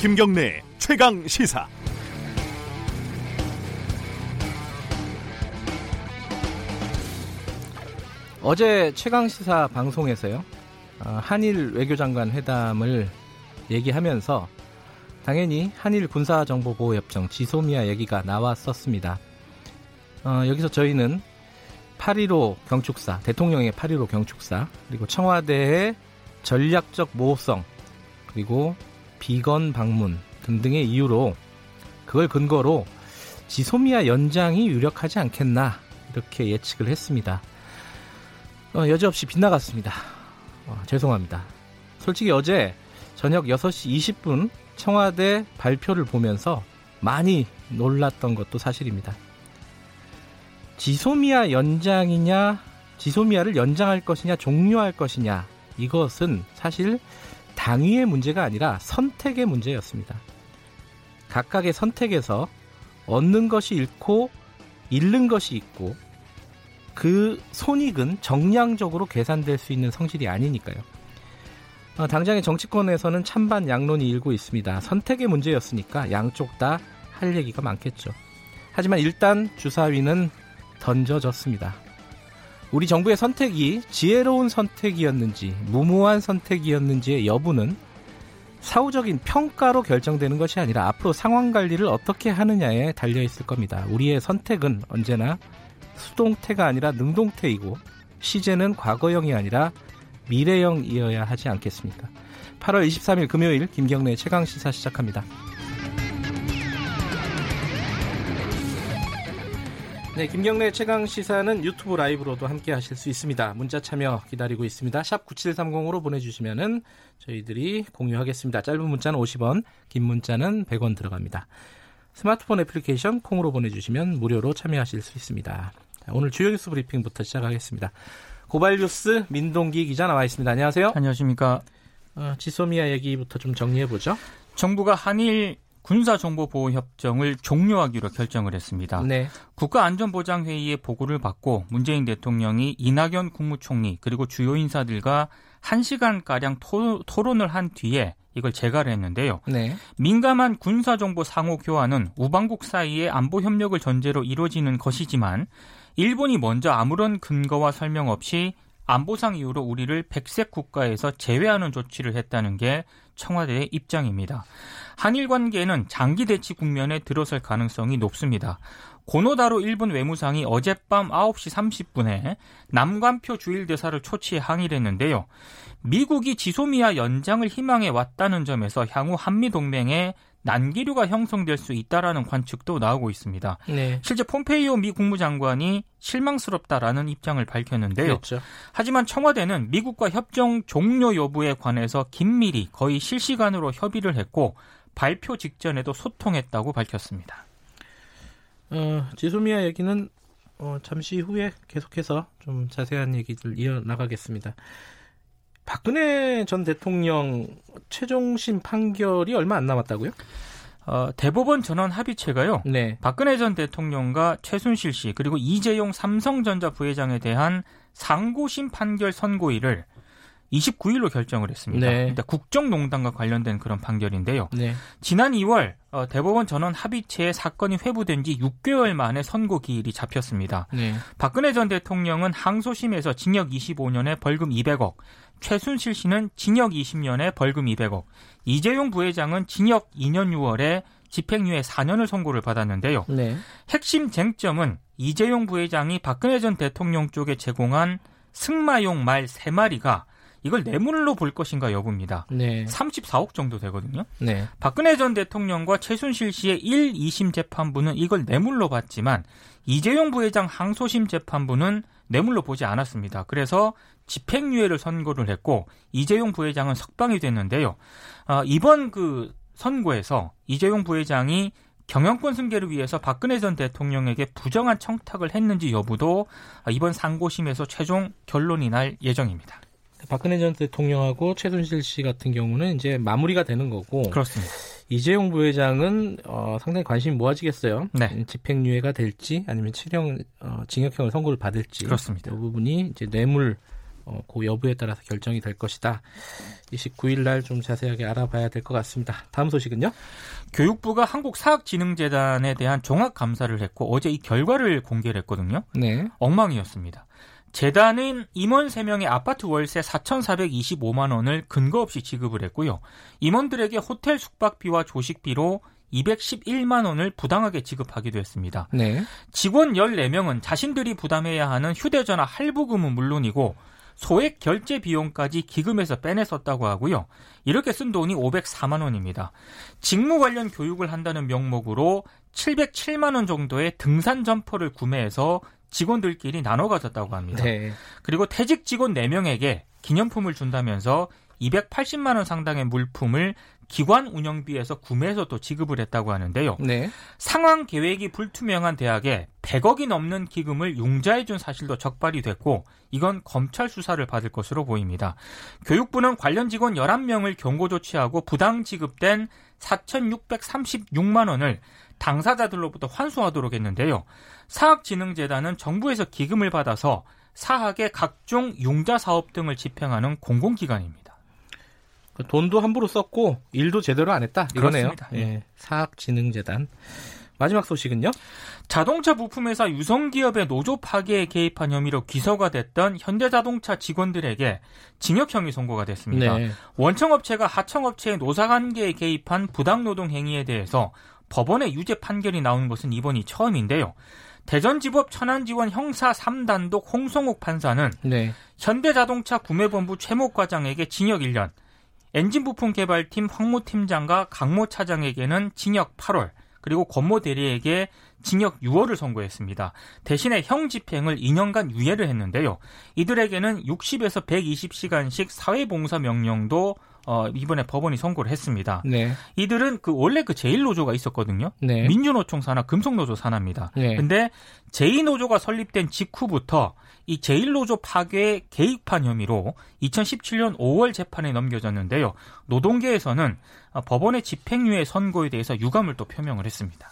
김경래 최강 시사. 어제 최강 시사 방송에서요. 어, 한일 외교장관 회담을 얘기하면서 당연히 한일 군사정보보호협정 지소미아 얘기가 나왔었습니다. 어, 여기서 저희는 8.15 경축사, 대통령의 8.15 경축사, 그리고 청와대의 전략적 모호성, 그리고 비건 방문 등등의 이유로 그걸 근거로 지소미아 연장이 유력하지 않겠나 이렇게 예측을 했습니다. 어, 여지없이 빗나갔습니다. 어, 죄송합니다. 솔직히 어제 저녁 6시 20분 청와대 발표를 보면서 많이 놀랐던 것도 사실입니다. 지소미아 연장이냐, 지소미아를 연장할 것이냐, 종료할 것이냐, 이것은 사실 당위의 문제가 아니라 선택의 문제였습니다. 각각의 선택에서 얻는 것이 잃고 잃는 것이 있고 그 손익은 정량적으로 계산될 수 있는 성질이 아니니까요. 어, 당장의 정치권에서는 찬반 양론이 일고 있습니다. 선택의 문제였으니까 양쪽 다 할 얘기가 많겠죠. 하지만 일단 주사위는 던져졌습니다. 우리 정부의 선택이 지혜로운 선택이었는지 무모한 선택이었는지의 여부는 사후적인 평가로 결정되는 것이 아니라 앞으로 상황 관리를 어떻게 하느냐에 달려 있을 겁니다. 우리의 선택은 언제나 수동태가 아니라 능동태이고 시제는 과거형이 아니라 미래형이어야 하지 않겠습니까? 8월 23일 금요일 김경래 최강 시사 시작합니다. 네, 김경래 최강 시사는 유튜브 라이브로도 함께 하실 수 있습니다. 문자 참여 기다리고 있습니다. 샵 9730으로 보내주시면은 저희들이 공유하겠습니다. 짧은 문자는 50원, 긴 문자는 100원 들어갑니다. 스마트폰 애플리케이션 콩으로 보내주시면 무료로 참여하실 수 있습니다. 오늘 주요 뉴스 브리핑부터 시작하겠습니다. 고발 뉴스 민동기 기자 나와 있습니다. 안녕하세요. 안녕하십니까. 어, 지소미아 얘기부터 좀 정리해보죠. 정부가 한일 군사정보보호협정을 종료하기로 결정을 했습니다. 네. 국가안전보장회의의 보고를 받고 문재인 대통령이 이낙연 국무총리 그리고 주요 인사들과 1시간가량 토, 론을 한 뒤에 이걸 재가를 했는데요. 네. 민감한 군사정보 상호 교환은 우방국 사이의 안보 협력을 전제로 이루어지는 것이지만 일본이 먼저 아무런 근거와 설명 없이 안보상 이유로 우리를 백색 국가에서 제외하는 조치를 했다는 게 청와대의 입장입니다. 한일 관계는 장기 대치 국면에 들어설 가능성이 높습니다. 고노다로 일본 외무상이 어젯밤 9시 30분에 남관표 주일 대사를 초치해 항의를 했는데요. 미국이 지소미아 연장을 희망해 왔다는 점에서 향후 한미 동맹에 난기류가 형성될 수 있다라는 관측도 나오고 있습니다. 네. 실제 폼페이오 미 국무장관이 실망스럽다라는 입장을 밝혔는데요. 그렇죠. 하지만 청와대는 미국과 협정 종료 여부에 관해서 긴밀히 거의 실시간으로 협의를 했고 발표 직전에도 소통했다고 밝혔습니다. 어, 지소미아 얘기는 어, 잠시 후에 계속해서 좀 자세한 얘기들 이어나가겠습니다. 박근혜 전 대통령 최종심 판결이 얼마 안 남았다고요? 어, 대법원 전원 합의체가요. 네. 박근혜 전 대통령과 최순실 씨 그리고 이재용 삼성전자 부회장에 대한 상고심 판결 선고일을 29일로 결정을 했습니다. 네. 그러니까 국정농단과 관련된 그런 판결인데요. 네. 지난 2월 어, 대법원 전원 합의체에 사건이 회부된 지 6개월 만에 선고 기일이 잡혔습니다. 네. 박근혜 전 대통령은 항소심에서 징역 25년에 벌금 200억, 최순실 씨는 징역 20년에 벌금 200억, 이재용 부회장은 징역 2년 6월에 집행유예 4년을 선고를 받았는데요. 네. 핵심 쟁점은 이재용 부회장이 박근혜 전 대통령 쪽에 제공한 승마용 말 3마리가 이걸 뇌물로 볼 것인가 여부입니다. 네. 34억 정도 되거든요. 네. 박근혜 전 대통령과 최순실 씨의 1, 2심 재판부는 이걸 뇌물로 봤지만 이재용 부회장 항소심 재판부는 뇌물로 보지 않았습니다. 그래서 집행유예를 선고를 했고 이재용 부회장은 석방이 됐는데요. 어, 이번 그 선고에서 이재용 부회장이 경영권 승계를 위해서 박근혜 전 대통령에게 부정한 청탁을 했는지 여부도 이번 상고심에서 최종 결론이 날 예정입니다. 박근혜 전 대통령하고 최순실 씨 같은 경우는 이제 마무리가 되는 거고 그렇습니다. 이재용 부회장은 어, 상당히 관심이 모아지겠어요. 네. 집행유예가 될지 아니면 칠형 어, 징역형을 선고를 받을지 그렇습니다. 이 부분이 이제 뇌물 어, 그 여부에 따라서 결정이 될 것이다. 29일 날 좀 자세하게 알아봐야 될 것 같습니다. 다음 소식은요? 교육부가 한국사학진흥재단에 대한 종합 감사를 했고 어제 이 결과를 공개를 했거든요. 네. 엉망이었습니다. 재단은 임원 3명의 아파트 월세 4,425만 원을 근거 없이 지급을 했고요. 임원들에게 호텔 숙박비와 조식비로 211만 원을 부당하게 지급하기도 했습니다. 네. 직원 14명은 자신들이 부담해야 하는 휴대전화 할부금은 물론이고 소액 결제 비용까지 기금에서 빼냈었다고 하고요. 이렇게 쓴 돈이 504만 원입니다. 직무 관련 교육을 한다는 명목으로 707만 원 정도의 등산 점퍼를 구매해서 직원들끼리 나눠 가졌다고 합니다. 네. 그리고 퇴직 직원 4명에게 기념품을 준다면서 280만 원 상당의 물품을 기관 운영비에서 구매해서 또 지급을 했다고 하는데요. 네. 상환 계획이 불투명한 대학에 100억이 넘는 기금을 융자해 준 사실도 적발이 됐고 이건 검찰 수사를 받을 것으로 보입니다. 교육부는 관련 직원 11명을 경고 조치하고 부당 지급된 4,636만 원을 당사자들로부터 환수하도록 했는데요. 사학진흥재단은 정부에서 기금을 받아서 사학의 각종 융자 사업 등을 집행하는 공공기관입니다. 그 돈도 함부로 썼고 일도 제대로 안 했다 이거네요. 예. 예. 사학진흥재단. 마지막 소식은요? 자동차 부품회사 유성기업의 노조 파괴에 개입한 혐의로 기소가 됐던 현대자동차 직원들에게 징역형이 선고가 됐습니다. 네. 원청업체가 하청업체의 노사관계에 개입한 부당노동 행위에 대해서 법원의 유죄 판결이 나오는 것은 이번이 처음인데요. 대전지법 천안지원 형사 3단독 홍성욱 판사는 네. 현대자동차 구매본부 최목 과장에게 징역 1년, 엔진 부품 개발팀 황모 팀장과 강모 차장에게는 징역 8월, 그리고 권모 대리에게 징역 6월을 선고했습니다. 대신에 형 집행을 2년간 유예를 했는데요. 이들에게는 60에서 120시간씩 사회봉사 명령도 어, 이번에 법원이 선고를 했습니다. 네. 이들은 그 원래 그 제1노조가 있었거든요. 네. 민주노총 산하, 금속노조 산하입니다. 네. 근데 제2노조가 설립된 직후부터 이 제1노조 파괴에 개입한 혐의로 2017년 5월 재판에 넘겨졌는데요. 노동계에서는 법원의 집행유예 선고에 대해서 유감을 또 표명을 했습니다.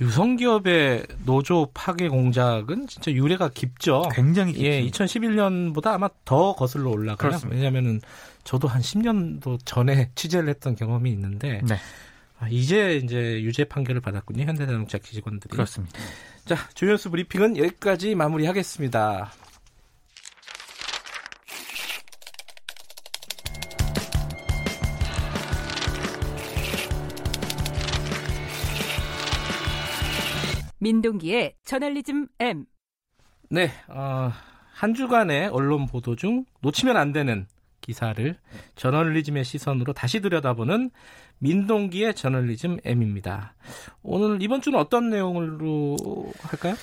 유성기업의 노조 파괴 공작은 진짜 유래가 깊죠. 굉장히 깊죠. 예, 2011년보다 아마 더 거슬러 올라가요. 왜냐하면은 저도 한 10년도 전에 취재를 했던 경험이 있는데 네. 아, 이제 이제 유죄 판결을 받았군요. 현대자동차 기직원들이. 그렇습니다. 자, 주연수 브리핑은 여기까지 마무리하겠습니다. 민동기의 저널리즘 M. 네, 어, 한 주간의 언론 보도 중 놓치면 안 되는 기사를 저널리즘의 시선으로 다시 들여다보는 민동기의 저널리즘 M입니다. 오늘 이번 주는 어떤 내용으로 할까요?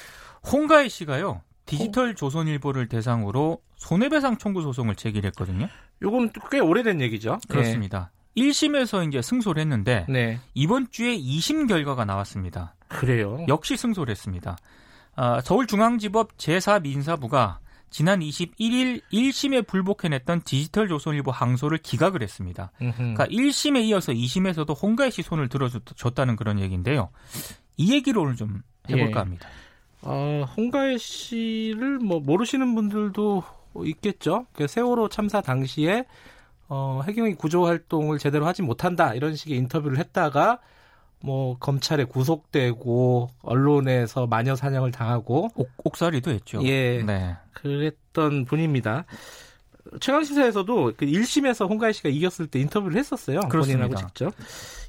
홍가희 씨가요. 디지털 조선일보를 대상으로 손해배상 청구 소송을 제기했거든요. 요건 꽤 오래된 얘기죠. 그렇습니다. 네. 1심에서 이제 승소를 했는데 네. 이번 주에 2심 결과가 나왔습니다. 그래요? 역시 승소를 했습니다. 아, 서울중앙지법 제4민사부가 지난 21일 1심에 불복해냈던 디지털 조선일보 항소를 기각을 했습니다. 음흠. 그러니까 1심에 이어서 2심에서도 홍가희 씨 손을 들어줬다는 그런 얘기인데요. 이 얘기를 오늘 좀 해볼까 예. 합니다. 어, 홍가희 씨를 뭐 모르시는 분들도 있겠죠. 그 세월호 참사 당시에 어, 해경이 구조 활동을 제대로 하지 못한다 이런 식의 인터뷰를 했다가 뭐 검찰에 구속되고 언론에서 마녀 사냥을 당하고 옥, 옥살이도 했죠. 예, 네. 그랬던 분입니다. 최강 시사에서도 그 1심에서 홍가희 씨가 이겼을 때 인터뷰를 했었어요. 그렇습니다. 본인하고 직접.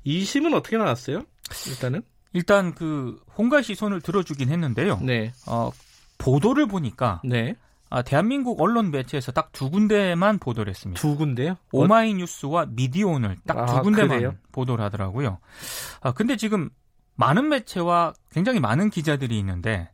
2심은 어떻게 나왔어요? 일단은 일단 그 홍가희 씨 손을 들어주긴 했는데요. 네. 어, 보도를 보니까 네. 아, 대한민국 언론 매체에서 딱 두 군데만 보도를 했습니다. 두 군데요? 오마이뉴스와 미디어오늘 딱두 아, 군데만 그래요? 보도를 하더라고요. 아, 근데 지금 많은 매체와 굉장히 많은 기자들이 있는데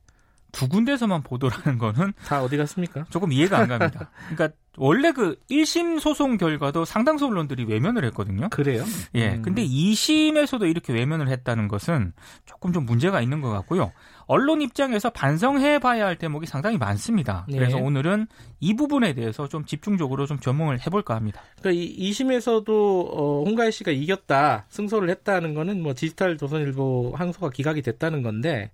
두 군데서만 보도를 하는 거는 다 어디 갔습니까? 조금 이해가 안 갑니다. 그러니까 원래 그 1심 소송 결과도 상당수 언론들이 외면을 했거든요. 그래요? 예. 음. 근데 2심에서도 이렇게 외면을 했다는 것은 조금 좀 문제가 있는 것 같고요. 언론 입장에서 반성해 봐야 할 대목이 상당히 많습니다. 네. 그래서 오늘은 이 부분에 대해서 좀 집중적으로 좀 전문을 해볼까 합니다. 그러니까 이 2심에서도 어, 홍가희 씨가 이겼다, 승소를 했다는 거는 뭐 디지털 조선일보 항소가 기각이 됐다는 건데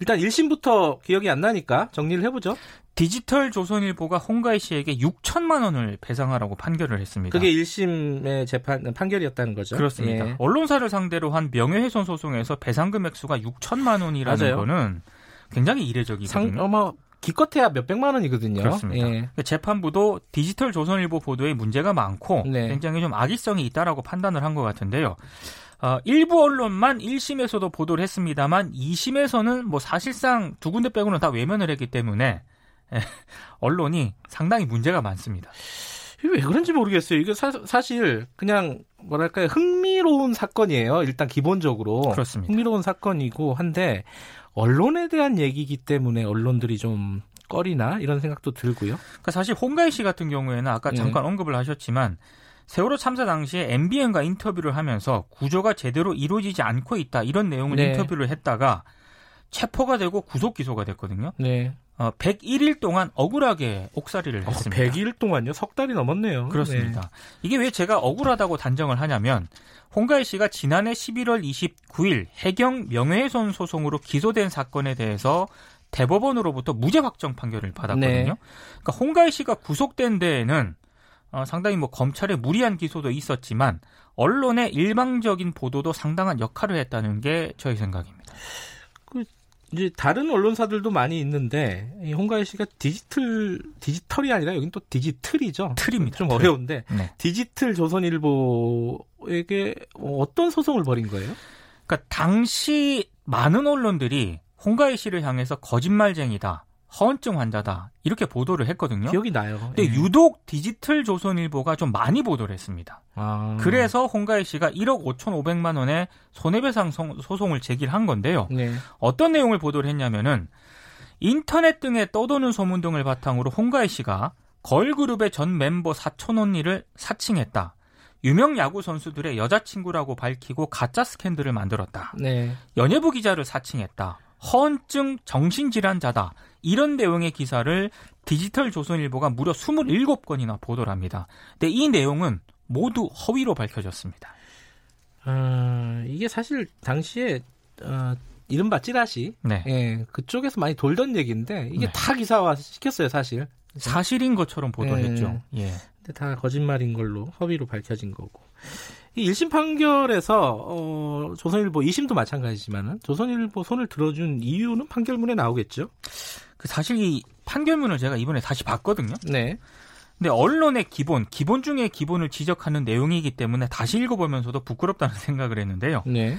일단 1심부터 기억이 안 나니까 정리를 해보죠. 디지털 조선일보가 홍가희 씨에게 6천만 원을 배상하라고 판결을 했습니다. 그게 1심의 재판 판결이었다는 거죠. 그렇습니다. 예. 언론사를 상대로 한 명예훼손 소송에서 배상금 액수가 6천만 원이라는 맞아요. 거는 굉장히 이례적이거든요. 상, 어머 기껏해야 몇 백만 원이거든요. 그렇습니다. 예. 그러니까 재판부도 디지털 조선일보 보도에 문제가 많고 네. 굉장히 좀 악의성이 있다라고 판단을 한 것 같은데요. 어, 일부 언론만 1심에서도 보도를 했습니다만 2심에서는 뭐 사실상 두 군데 빼고는 다 외면을 했기 때문에 예, 언론이 상당히 문제가 많습니다. 왜 그런지 모르겠어요. 이게 사, 실 그냥 뭐랄까요 흥미로운 사건이에요. 일단 기본적으로 그렇습니다. 흥미로운 사건이고 한데 언론에 대한 얘기이기 때문에 언론들이 좀 꺼리나 이런 생각도 들고요. 그러니까 사실 홍가희 씨 같은 경우에는 아까 네. 잠깐 네. 언급을 하셨지만 세월호 참사 당시에 MBN과 인터뷰를 하면서 구조가 제대로 이루어지지 않고 있다 이런 내용을 네. 인터뷰를 했다가 체포가 되고 구속 기소가 됐거든요. 네. 어, 101일 동안 억울하게 옥살이를 어, 했습니다. 100일 동안요? 석 달이 넘었네요. 그렇습니다. 네. 이게 왜 제가 억울하다고 단정을 하냐면 홍가희 씨가 지난해 11월 29일 해경 명예훼손 소송으로 기소된 사건에 대해서 대법원으로부터 무죄 확정 판결을 받았거든요. 네. 그러니까 홍가희 씨가 구속된 데에는 어, 상당히 뭐 검찰의 무리한 기소도 있었지만 언론의 일방적인 보도도 상당한 역할을 했다는 게 저희 생각입니다. 이제 다른 언론사들도 많이 있는데 이 홍가희 씨가 디지털 디지털이 아니라 여긴 또 디지털이죠. 틀입니다. 좀 틀. 어려운데 네. 디지털 조선일보에게 어떤 소송을 벌인 거예요? 그러니까 당시 많은 언론들이 홍가희 씨를 향해서 거짓말쟁이다. 허언증 환자다 이렇게 보도를 했거든요. 기억이 나요. 근데 예. 유독 디지털 조선일보가 좀 많이 보도를 했습니다. 아. 그래서 홍가희 씨가 1억 5천5백만 원의 손해배상 소송을 제기한 건데요. 네. 어떤 내용을 보도를 했냐면은 인터넷 등에 떠도는 소문 등을 바탕으로 홍가희 씨가 걸그룹의 전 멤버 사촌 언니를 사칭했다. 유명 야구 선수들의 여자친구라고 밝히고 가짜 스캔들을 만들었다. 네. 연예부 기자를 사칭했다. 허언증 정신질환자다. 이런 내용의 기사를 디지털 조선일보가 무려 27건이나 보도를 합니다. 근데 이 내용은 모두 허위로 밝혀졌습니다. 어, 이게 사실 당시에 어, 이른바 찌라시 네. 예, 그쪽에서 많이 돌던 얘기인데 이게 네. 다 기사화 시켰어요 사실 사실인 것처럼 보도했죠. 를 예. 근데 다 거짓말인 걸로 허위로 밝혀진 거고 이 1심 판결에서 어, 조선일보 2심도 마찬가지지만은 조선일보 손을 들어준 이유는 판결문에 나오겠죠. 그 사실 이 판결문을 제가 이번에 다시 봤거든요. 네. 근데 언론의 기본, 기본 중에 기본을 지적하는 내용이기 때문에 다시 읽어보면서도 부끄럽다는 생각을 했는데요. 네.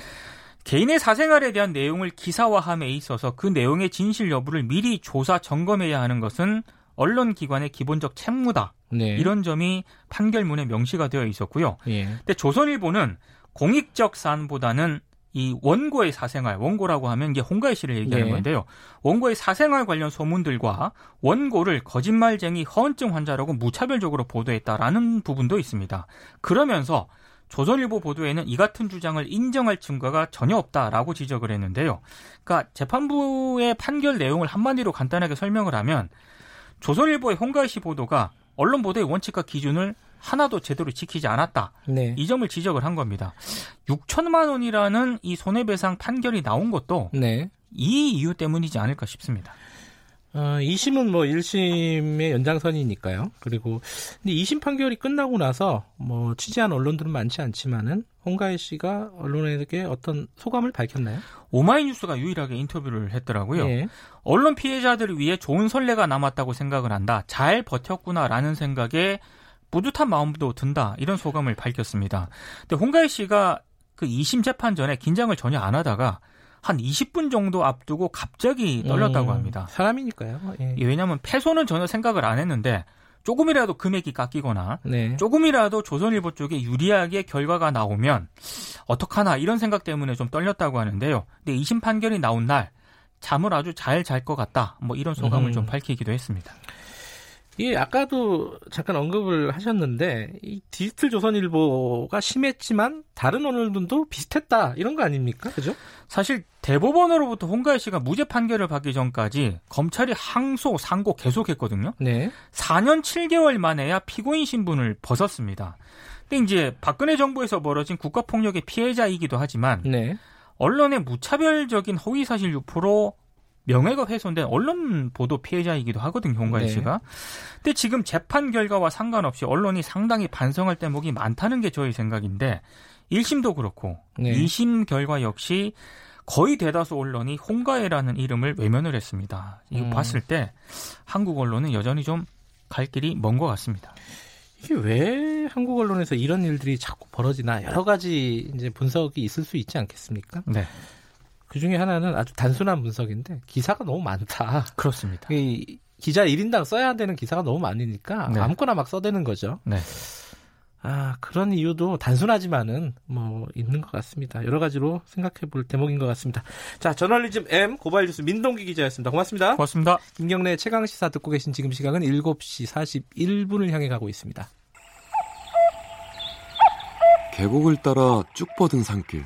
개인의 사생활에 대한 내용을 기사화함에 있어서 그 내용의 진실 여부를 미리 조사 점검해야 하는 것은 언론 기관의 기본적 책무다. 네. 이런 점이 판결문에 명시가 되어 있었고요. 예. 근데 조선일보는 공익적 사안보다는 이 원고의 사생활, 원고라고 하면 이게 홍가희 씨를 얘기하는 네. 건데요. 원고의 사생활 관련 소문들과 원고를 거짓말쟁이 허언증 환자라고 무차별적으로 보도했다라는 부분도 있습니다. 그러면서 조선일보 보도에는 이 같은 주장을 인정할 증거가 전혀 없다라고 지적을 했는데요. 그러니까 재판부의 판결 내용을 한마디로 간단하게 설명을 하면 조선일보의 홍가희 씨 보도가 언론 보도의 원칙과 기준을 하나도 제대로 지키지 않았다. 네. 이 점을 지적을 한 겁니다. 6천만 원이라는 이 손해배상 판결이 나온 것도 네. 이 이유 때문이지 않을까 싶습니다. 어, 2심은 뭐 1심의 연장선이니까요. 그리고 근데 2심 판결이 끝나고 나서 뭐 취재한 언론들은 많지 않지만은 홍가희 씨가 언론에게 어떤 소감을 밝혔나요? 오마이뉴스가 유일하게 인터뷰를 했더라고요. 예. 언론 피해자들을 위해 좋은 선례가 남았다고 생각을 한다. 잘 버텼구나라는 생각에 뿌듯한 마음도 든다 이런 소감을 밝혔습니다. 근데 홍가희 씨가 그 2심 재판 전에 긴장을 전혀 안 하다가 한 20분 정도 앞두고 갑자기 떨렸다고 음, 합니다. 사람이니까요. 예. 왜냐하면 패소는 전혀 생각을 안 했는데 조금이라도 금액이 깎이거나 네. 조금이라도 조선일보 쪽에 유리하게 결과가 나오면 어떡하나 이런 생각 때문에 좀 떨렸다고 하는데요. 근데 2심 판결이 나온 날 잠을 아주 잘 잘 것 같다. 뭐 이런 소감을 음. 좀 밝히기도 했습니다. 예, 아까도 잠깐 언급을 하셨는데 이 디지털 조선일보가 심했지만 다른 언론들도 비슷했다 이런 거 아닙니까? 그죠? 사실 대법원으로부터 홍가희 씨가 무죄 판결을 받기 전까지 검찰이 항소, 상고 계속했거든요. 네. 4년 7개월 만에야 피고인 신분을 벗었습니다. 근데 이제 박근혜 정부에서 벌어진 국가폭력의 피해자이기도 하지만 네. 언론의 무차별적인 허위사실 유포로 명예가 훼손된 언론 보도 피해자이기도 하거든요, 홍가희 네. 씨가. 근데 지금 재판 결과와 상관없이 언론이 상당히 반성할 대목이 많다는 게 저희 생각인데 1심도 그렇고 네. 2심 결과 역시 거의 대다수 언론이 홍가혜라는 이름을 외면을 했습니다. 이거 음. 봤을 때 한국 언론은 여전히 좀 갈 길이 먼 것 같습니다. 이게 왜 한국 언론에서 이런 일들이 자꾸 벌어지나 여러 가지 이제 분석이 있을 수 있지 않겠습니까? 네. 그 중에 하나는 아주 단순한 분석인데 기사가 너무 많다. 그렇습니다. 이 기자 1인당 써야 되는 기사가 너무 많으니까 네. 아무거나 막 써대는 거죠. 네. 아, 그런 이유도 단순하지만은 뭐 있는 것 같습니다. 여러 가지로 생각해 볼 대목인 것 같습니다. 자, 저널리즘 M 고발 뉴스 민동기 기자였습니다. 고맙습니다. 고맙습니다. 김경래 최강 시사 듣고 계신 지금 시각은 7시 41분을 향해 가고 있습니다. 계곡을 따라 쭉 뻗은 산길.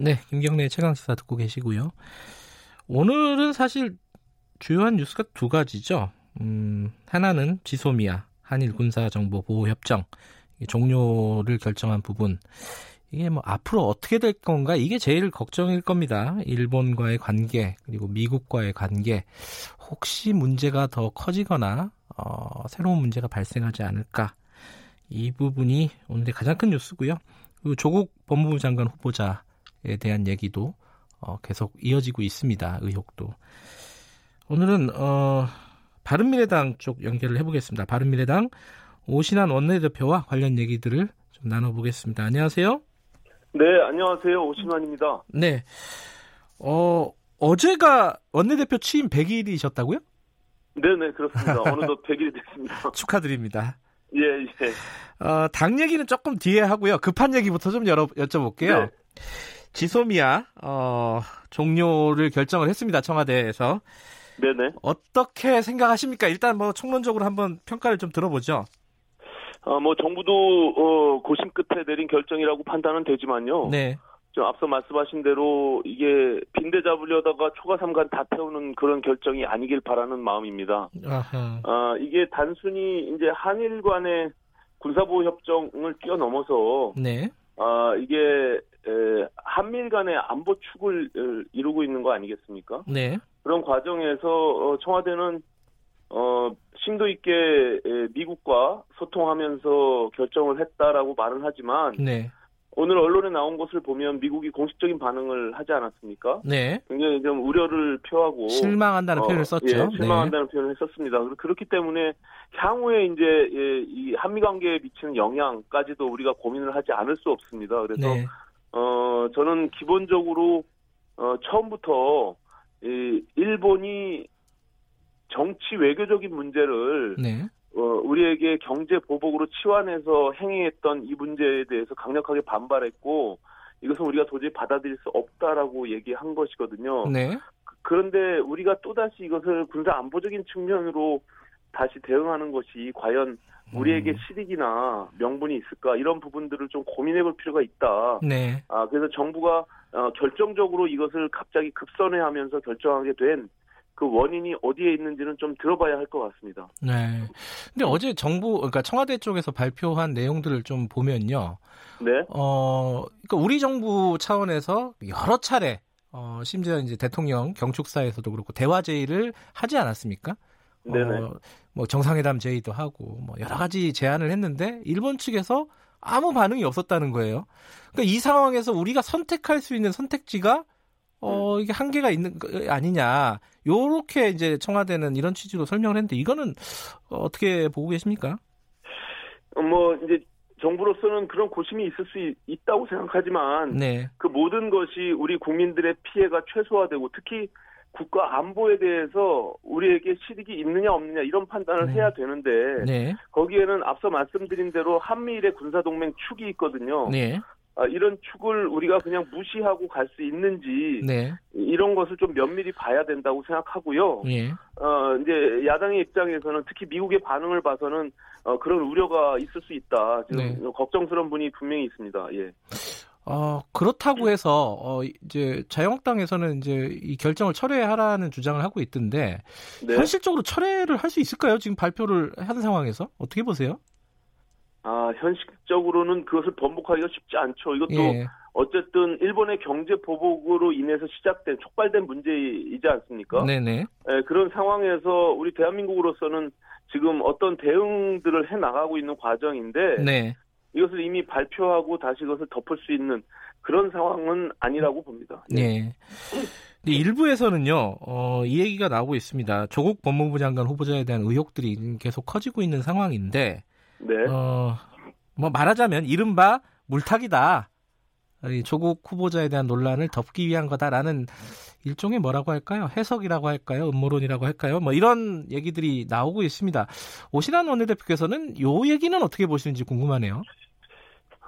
네, 김경래의 최강 시사 듣고 계시고요. 오늘은 사실 주요한 뉴스가 두 가지죠. 음, 하나는 지소미아 한일 군사 정보 보호 협정 종료를 결정한 부분 이게 뭐 앞으로 어떻게 될 건가 이게 제일 걱정일 겁니다. 일본과의 관계 그리고 미국과의 관계 혹시 문제가 더 커지거나 어, 새로운 문제가 발생하지 않을까 이 부분이 오늘의 가장 큰 뉴스고요. 그 조국 법무부 장관 후보자에 대한 얘기도 어, 계속 이어지고 있습니다. 의혹도 오늘은 어, 바른미래당 쪽 연결을 해보겠습니다. 바른미래당 오신환 원내대표와 관련 얘기들을 좀 나눠보겠습니다. 안녕하세요. 네, 안녕하세요. 오신환입니다. 네. 어, 어제가 원내대표 취임 100일이셨다고요? 네네, 그렇습니다. 어느덧 100일이 됐습니다. 축하드립니다. 예, 예. 어, 당 얘기는 조금 뒤에 하고요. 급한 얘기부터 좀 열어, 여쭤볼게요. 네. 지소미아, 어, 종료를 결정을 했습니다. 청와대에서. 네네. 어떻게 생각하십니까? 일단 뭐 총론적으로 한번 평가를 좀 들어보죠. 어, 뭐 정부도 어, 고심 끝에 내린 결정이라고 판단은 되지만요. 네. 좀 앞서 말씀하신 대로 이게 빈대 잡으려다가 초과 삼간 다 태우는 그런 결정이 아니길 바라는 마음입니다. 아하. 아, 이게 단순히 이제 한일 간의 군사보호 협정을 뛰어넘어서 네. 아, 이게 에, 한밀 간의 안보 축을 이루고 있는 거 아니겠습니까? 네. 그런 과정에서 어, 청와대는 어, 심도 있게 미국과 소통하면서 결정을 했다라고 말은 하지만 네. 오늘 언론에 나온 것을 보면 미국이 공식적인 반응을 하지 않았습니까? 네. 굉장히 좀 우려를 표하고 실망한다는 어, 표현을 썼죠. 예, 실망한다는 네. 표현을 썼습니다. 그렇기 때문에 향후에 이제 예, 이 한미 관계에 미치는 영향까지도 우리가 고민을 하지 않을 수 없습니다. 그래서 네. 어 저는 기본적으로 어 처음부터 이 일본이 정치 외교적인 문제를 네. 어, 우리에게 경제 보복으로 치환해서 행위했던 이 문제에 대해서 강력하게 반발했고 이것은 우리가 도저히 받아들일 수 없다라고 얘기한 것이거든요. 네. 그런데 우리가 또다시 이것을 군사 안보적인 측면으로 다시 대응하는 것이 과연 우리에게 음. 실익이나 명분이 있을까 이런 부분들을 좀 고민해 볼 필요가 있다. 네. 아 그래서 정부가 어, 결정적으로 이것을 갑자기 급선회하면서 결정하게 된 그 원인이 어디에 있는지는 좀 들어봐야 할 것 같습니다. 네. 근데 어제 정부, 그러니까 청와대 쪽에서 발표한 내용들을 좀 보면요. 네. 어, 그러니까 우리 정부 차원에서 여러 차례, 어, 심지어 이제 대통령 경축사에서도 그렇고 대화 제의를 하지 않았습니까? 네네. 어, 뭐 정상회담 제의도 하고 뭐 여러 가지 제안을 했는데 일본 측에서 아무 반응이 없었다는 거예요. 그러니까 이 상황에서 우리가 선택할 수 있는 선택지가 어, 음. 이게 한계가 있는 거 아니냐. 요렇게 이제 청와대는 이런 취지로 설명을 했는데 이거는 어떻게 보고 계십니까? 어, 뭐 이제 정부로서는 그런 고심이 있을 수 있다고 생각하지만 네. 그 모든 것이 우리 국민들의 피해가 최소화되고 특히 국가 안보에 대해서 우리에게 실익이 있느냐 없느냐 이런 판단을 네. 해야 되는데 네. 거기에는 앞서 말씀드린 대로 한미일의 군사 동맹 축이 있거든요. 네. 아, 이런 축을 우리가 그냥 무시하고 갈 수 있는지 네. 이런 것을 좀 면밀히 봐야 된다고 생각하고요. 예. 어, 이제 야당의 입장에서는 특히 미국의 반응을 봐서는 어, 그런 우려가 있을 수 있다. 지금 네. 걱정스러운 분이 분명히 있습니다. 예. 어, 그렇다고 해서 어, 이제 자유한국당에서는 이제 이 결정을 철회하라는 주장을 하고 있던데 네. 현실적으로 철회를 할 수 있을까요? 지금 발표를 한 상황에서 어떻게 보세요? 아, 현실적으로는 그것을 번복하기가 쉽지 않죠. 이것도 예. 어쨌든 일본의 경제 보복으로 인해서 시작된 촉발된 문제이지 않습니까? 네네. 예, 그런 상황에서 우리 대한민국으로서는 지금 어떤 대응들을 해 나가고 있는 과정인데 네. 이것을 이미 발표하고 다시 그것을 덮을 수 있는 그런 상황은 아니라고 봅니다. 예. 네. 일부에서는요, 어, 이 얘기가 나오고 있습니다. 조국 법무부 장관 후보자에 대한 의혹들이 계속 커지고 있는 상황인데, 네. 어, 뭐 말하자면 이른바 물타기다. 조국 후보자에 대한 논란을 덮기 위한 거다라는 일종의 뭐라고 할까요? 해석이라고 할까요? 음모론이라고 할까요? 뭐 이런 얘기들이 나오고 있습니다. 오신환 원내대표께서는 요 얘기는 어떻게 보시는지 궁금하네요.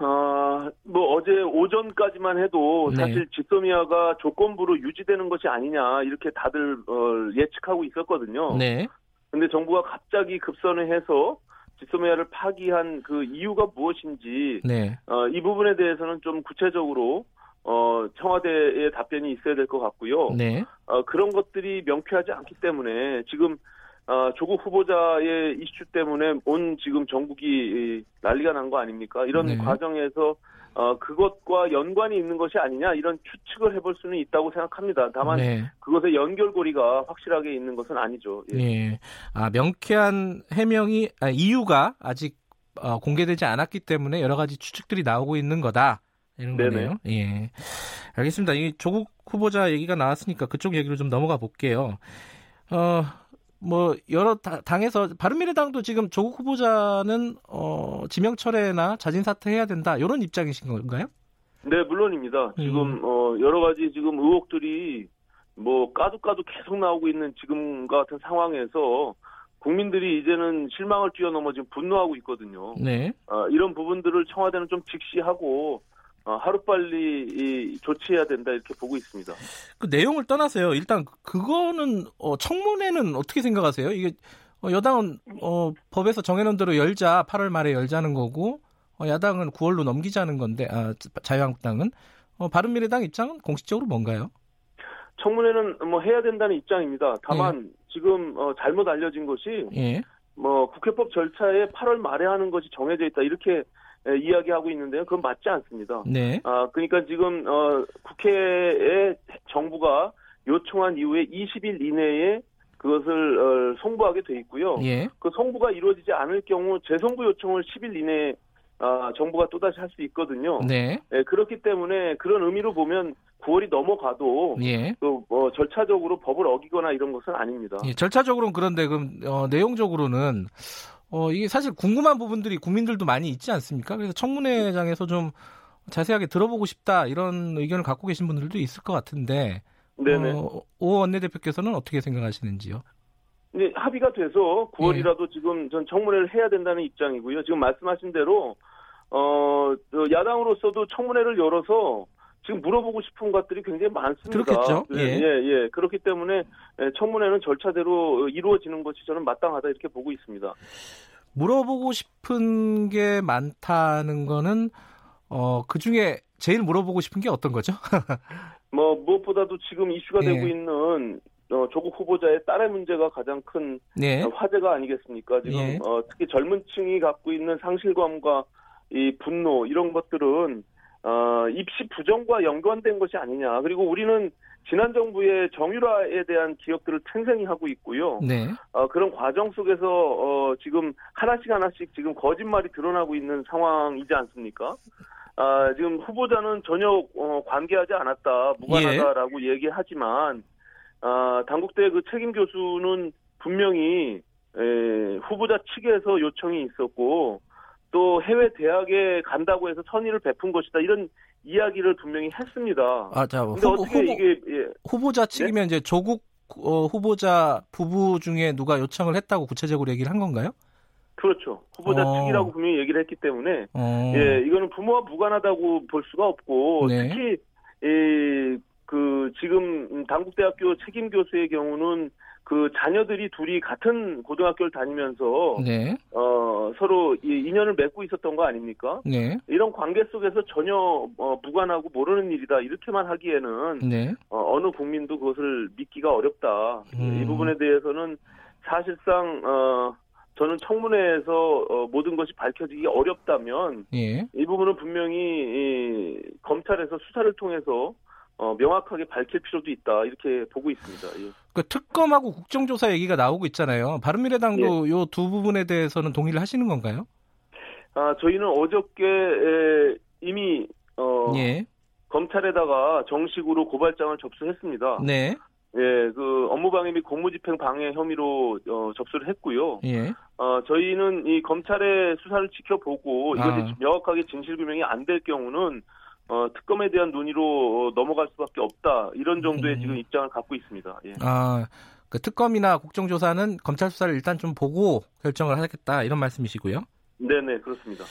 아, 뭐 어제 오전까지만 해도 네. 사실 지소미아가 조건부로 유지되는 것이 아니냐 이렇게 다들 어, 예측하고 있었거든요. 네. 근데 정부가 갑자기 급선을 해서 지소미아를 파기한 그 이유가 무엇인지 네. 어, 이 부분에 대해서는 좀 구체적으로 어, 청와대의 답변이 있어야 될 것 같고요. 네. 어, 그런 것들이 명쾌하지 않기 때문에 지금 어, 조국 후보자의 이슈 때문에 온 지금 전국이 난리가 난 거 아닙니까? 이런 네. 과정에서 어, 그것과 연관이 있는 것이 아니냐 이런 추측을 해볼 수는 있다고 생각합니다. 다만 네. 그것의 연결고리가 확실하게 있는 것은 아니죠. 예. 네. 아, 명쾌한 해명이 아, 이유가 아직 어, 공개되지 않았기 때문에 여러 가지 추측들이 나오고 있는 거다. 이런 거네요. 예. 알겠습니다. 이 조국 후보자 얘기가 나왔으니까 그쪽 얘기로 좀 넘어가 볼게요. 어, 뭐 여러 당에서 바른미래당도 지금 조국 후보자는 어, 지명 철회나 자진 사퇴해야 된다 이런 입장이신 건가요? 네 물론입니다. 지금 음. 어, 여러 가지 지금 의혹들이 뭐 까도 계속 나오고 있는 지금 같은 상황에서 국민들이 이제는 실망을 뛰어넘어 지금 분노하고 있거든요. 네. 어, 이런 부분들을 청와대는 좀 직시하고 어, 하루빨리 조치해야 된다 이렇게 보고 있습니다. 그 내용을 떠나서요. 일단 그거는 어, 청문회는 어떻게 생각하세요? 이게 어, 여당은 어, 법에서 정해놓은 대로 열자 8월 말에 열자는 거고 어, 야당은 9월로 넘기자는 건데 아, 자유한국당은 어, 바른미래당 입장은 공식적으로 뭔가요? 청문회는 뭐 해야 된다는 입장입니다. 다만 예. 지금 어, 잘못 알려진 것이 예. 뭐 국회법 절차에 8월 말에 하는 것이 정해져 있다 이렇게 예, 이야기하고 있는데요. 그건 맞지 않습니다. 네. 아, 그러니까 지금 어, 국회에 정부가 요청한 이후에 20일 이내에 그것을 어, 송부하게 돼 있고요. 예. 그 송부가 이루어지지 않을 경우 재송부 요청을 10일 이내에 아, 정부가 또다시 할 수 있거든요. 네. 예, 그렇기 때문에 그런 의미로 보면 9월이 넘어가도 예. 그뭐 절차적으로 법을 어기거나 이런 것은 아닙니다. 예, 절차적으로는 그런데 그럼 어, 내용적으로는 어, 이게 사실 궁금한 부분들이 국민들도 많이 있지 않습니까? 그래서 청문회장에서 좀 자세하게 들어보고 싶다 이런 의견을 갖고 계신 분들도 있을 것 같은데 네네. 어, 오 원내대표께서는 어떻게 생각하시는지요? 네, 합의가 돼서 9월이라도 예. 지금 전 청문회를 해야 된다는 입장이고요. 지금 말씀하신 대로 어, 야당으로서도 청문회를 열어서 지금 물어보고 싶은 것들이 굉장히 많습니다. 그렇겠죠. 예, 예, 예. 그렇기 때문에 예, 청문회는 절차대로 이루어지는 것이 저는 마땅하다 이렇게 보고 있습니다. 물어보고 싶은 게 많다는 거는 어, 그 중에 제일 물어보고 싶은 게 어떤 거죠? 뭐 무엇보다도 지금 이슈가 예. 되고 있는 어, 조국 후보자의 딸의 문제가 가장 큰 예. 화제가 아니겠습니까? 지금 예. 어, 특히 젊은 층이 갖고 있는 상실감과 이 분노 이런 것들은 어, 입시 부정과 연관된 것이 아니냐. 그리고 우리는 지난 정부의 정유라에 대한 기억들을 탱생히 하고 있고요. 네. 어, 그런 과정 속에서 어, 지금 하나씩 하나씩 지금 거짓말이 드러나고 있는 상황이지 않습니까? 아, 지금 후보자는 전혀 어, 관계하지 않았다, 무관하다라고 예. 얘기하지만 아, 당국대 그 책임 교수는 분명히 에, 후보자 측에서 요청이 있었고 또 해외 대학에 간다고 해서 선의를 베푼 것이다 이런 이야기를 분명히 했습니다. 아, 자, 근데 후보, 어떻게 후보, 이게 예. 후보자 측이면 네? 이제 조국 어, 후보자 부부 중에 누가 요청을 했다고 구체적으로 얘기를 한 건가요? 그렇죠. 후보자 어. 측이라고 분명히 얘기를 했기 때문에 어. 예 이거는 부모와 무관하다고 볼 수가 없고 네. 특히 이그 지금 당국대학교 책임 교수의 경우는 그 자녀들이 둘이 같은 고등학교를 다니면서 네. 어 서로 인연을 맺고 있었던 거 아닙니까? 네. 이런 관계 속에서 전혀 어, 무관하고 모르는 일이다 이렇게만 하기에는 네. 어, 느 국민도 그것을 믿기가 어렵다. 음. 이 부분에 대해서는 사실상 어 저는 청문회에서 어, 모든 것이 밝혀지기 어렵다면 예. 이 부분은 분명히 이, 검찰에서 수사를 통해서 어, 명확하게 밝힐 필요도 있다 이렇게 보고 있습니다. 예. 그 특검하고 국정조사 얘기가 나오고 있잖아요. 바른미래당도 예. 요두 부분에 대해서는 동의를 하시는 건가요? 아 저희는 어저께 에, 이미 어, 예. 검찰에다가 정식으로 고발장을 접수했습니다. 네. 예, 그 업무방해 및 공무집행 방해 혐의로 어, 접수를 했고요. 예. 어, 저희는 이 검찰의 수사를 지켜보고 이것이 아. 명확하게 진실규명이 안 될 경우는 어, 특검에 대한 논의로 넘어갈 수밖에 없다. 이런 정도의 음. 지금 입장을 갖고 있습니다. 예. 아, 그 특검이나 국정조사는 검찰 수사를 일단 좀 보고 결정을 하겠다. 이런 말씀이시고요. 네네, 그렇습니다.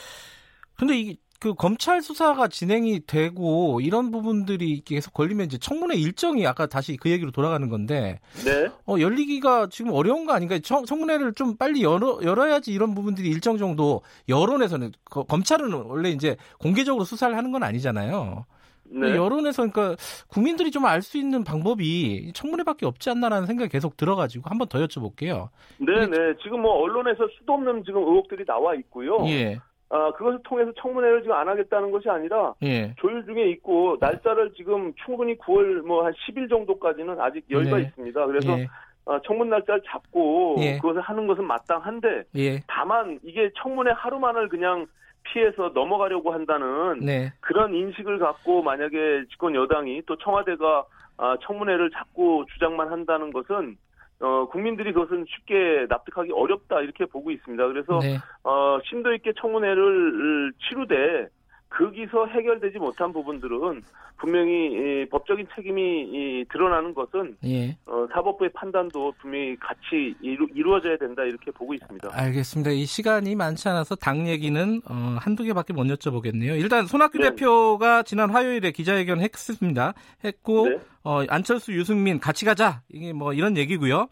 근데 이 그 검찰 수사가 진행이 되고 이런 부분들이 계속 걸리면 이제 청문회 일정이 아까 다시 그 얘기로 돌아가는 건데 네. 어, 열리기가 지금 어려운 거 아닌가요? 청, 청문회를 좀 빨리 열어 열어야지 이런 부분들이 일정 정도 여론에서는 거, 검찰은 원래 이제 공개적으로 수사를 하는 건 아니잖아요. 네. 여론에서 그러니까 국민들이 좀 알 수 있는 방법이 청문회밖에 없지 않나라는 생각이 계속 들어가지고 한 번 더 여쭤볼게요. 네, 네. 지금 뭐 언론에서 수도 없는 지금 의혹들이 나와 있고요. 예. 아, 그것을 통해서 청문회를 지금 안 하겠다는 것이 아니라 예. 조율 중에 있고 날짜를 지금 충분히 9월 뭐 한 10일 정도까지는 아직 여유가 네. 있습니다. 그래서 예. 어, 청문 날짜를 잡고 예. 그것을 하는 것은 마땅한데 예. 다만 이게 청문회 하루만을 그냥 피해서 넘어가려고 한다는 네. 그런 인식을 갖고 만약에 집권 여당이 또 청와대가 아, 청문회를 잡고 주장만 한다는 것은 어, 국민들이 그것은 쉽게 납득하기 어렵다 이렇게 보고 있습니다. 그래서 네. 어, 심도 있게 청문회를 치루되 거기서 해결되지 못한 부분들은 분명히 이, 법적인 책임이 이, 드러나는 것은 예. 어, 사법부의 판단도 분명히 같이 이루, 이루 어져야 된다 이렇게 보고 있습니다. 알겠습니다. 이 시간이 많지 않아서 당 얘기는 어, 한두 개밖에 못 여쭤보겠네요. 일단 손학규 네. 대표가 지난 화요일에 기자회견 했습니다. 했고 네. 어, 안철수, 유승민 같이 가자 이게 뭐 이런 얘기고요.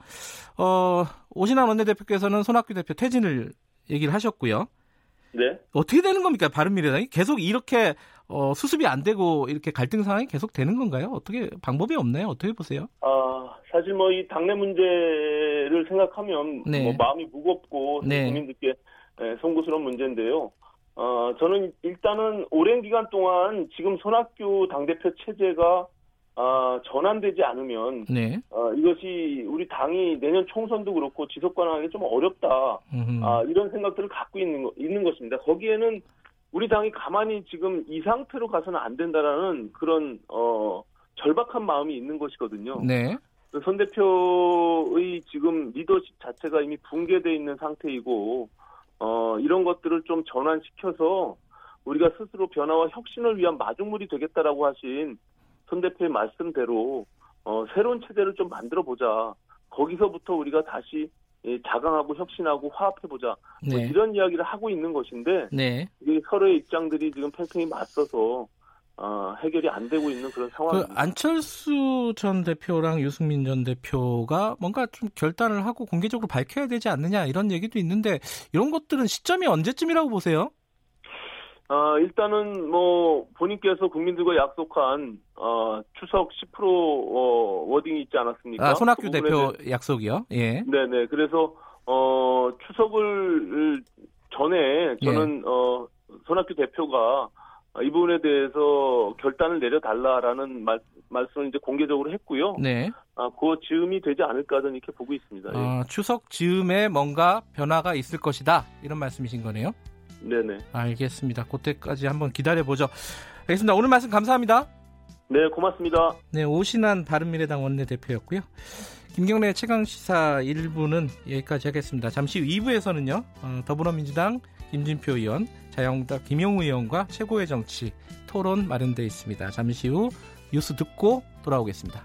어, 오신환 원내대표께서는 손학규 대표 퇴진을 얘기를 하셨고요. 네. 어떻게 되는 겁니까? 바른미래당이 계속 이렇게 어, 수습이 안 되고 이렇게 갈등 상황이 계속 되는 건가요? 어떻게 방법이 없나요? 어떻게 보세요? 아 사실 뭐 이 당내 문제를 생각하면 네. 뭐 마음이 무겁고 네. 국민들께 예, 송구스러운 문제인데요. 어, 저는 일단은 오랜 기간 동안 지금 손학규 당대표 체제가 아, 전환되지 않으면 네. 어, 이것이 우리 당이 내년 총선도 그렇고 지속 가능하기 좀 어렵다. 아, 이런 생각들을 갖고 있는 거, 있는 것입니다. 거기에는 우리 당이 가만히 지금 이 상태로 가서는 안 된다라는 그런 어, 절박한 마음이 있는 것이거든요. 네. 그선 대표의 지금 리더십 자체가 이미 붕괴돼 있는 상태이고 어, 이런 것들을 좀 전환시켜서 우리가 스스로 변화와 혁신을 위한 마중물이 되겠다라고 하신 손 대표의 말씀대로 어, 새로운 체제를 좀 만들어 보자. 거기서부터 우리가 다시 예, 자강하고 혁신하고 화합해보자. 뭐 네. 뭐 이런 이야기를 하고 있는 것인데 네. 이게 서로의 입장들이 지금 팽팽히 맞서서 어, 해결이 안 되고 있는 그런 상황입니다. 그 안철수 전 대표랑 유승민 전 대표가 뭔가 좀 결단을 하고 공개적으로 밝혀야 되지 않느냐 이런 얘기도 있는데 이런 것들은 시점이 언제쯤이라고 보세요? 어, 일단은 뭐 본인께서 국민들과 약속한 어, 추석 10% 어, 워딩이 있지 않았습니까? 아, 손학규 그 대표 약속이요? 예. 네네. 그래서 어, 추석을 전에 저는 예. 어, 손학규 대표가 이 부분에 대해서 결단을 내려달라라는 말, 말씀을 이제 공개적으로 했고요. 네. 아, 그 즈음이 되지 않을까 저는 이렇게 보고 있습니다. 어, 추석 즈음에 뭔가 변화가 있을 것이다 이런 말씀이신 거네요. 네네. 알겠습니다. 그때까지 한번 기다려보죠. 알겠습니다. 오늘 말씀 감사합니다. 네, 고맙습니다. 네, 오신한 바른미래당 원내대표였고요. 김경래 최강시사 1부는 여기까지 하겠습니다. 잠시 후 2부에서는요, 어, 더불어민주당 김진표 의원, 자영당 김용우 의원과 최고의 정치 토론 마련되어 있습니다. 잠시 후 뉴스 듣고 돌아오겠습니다.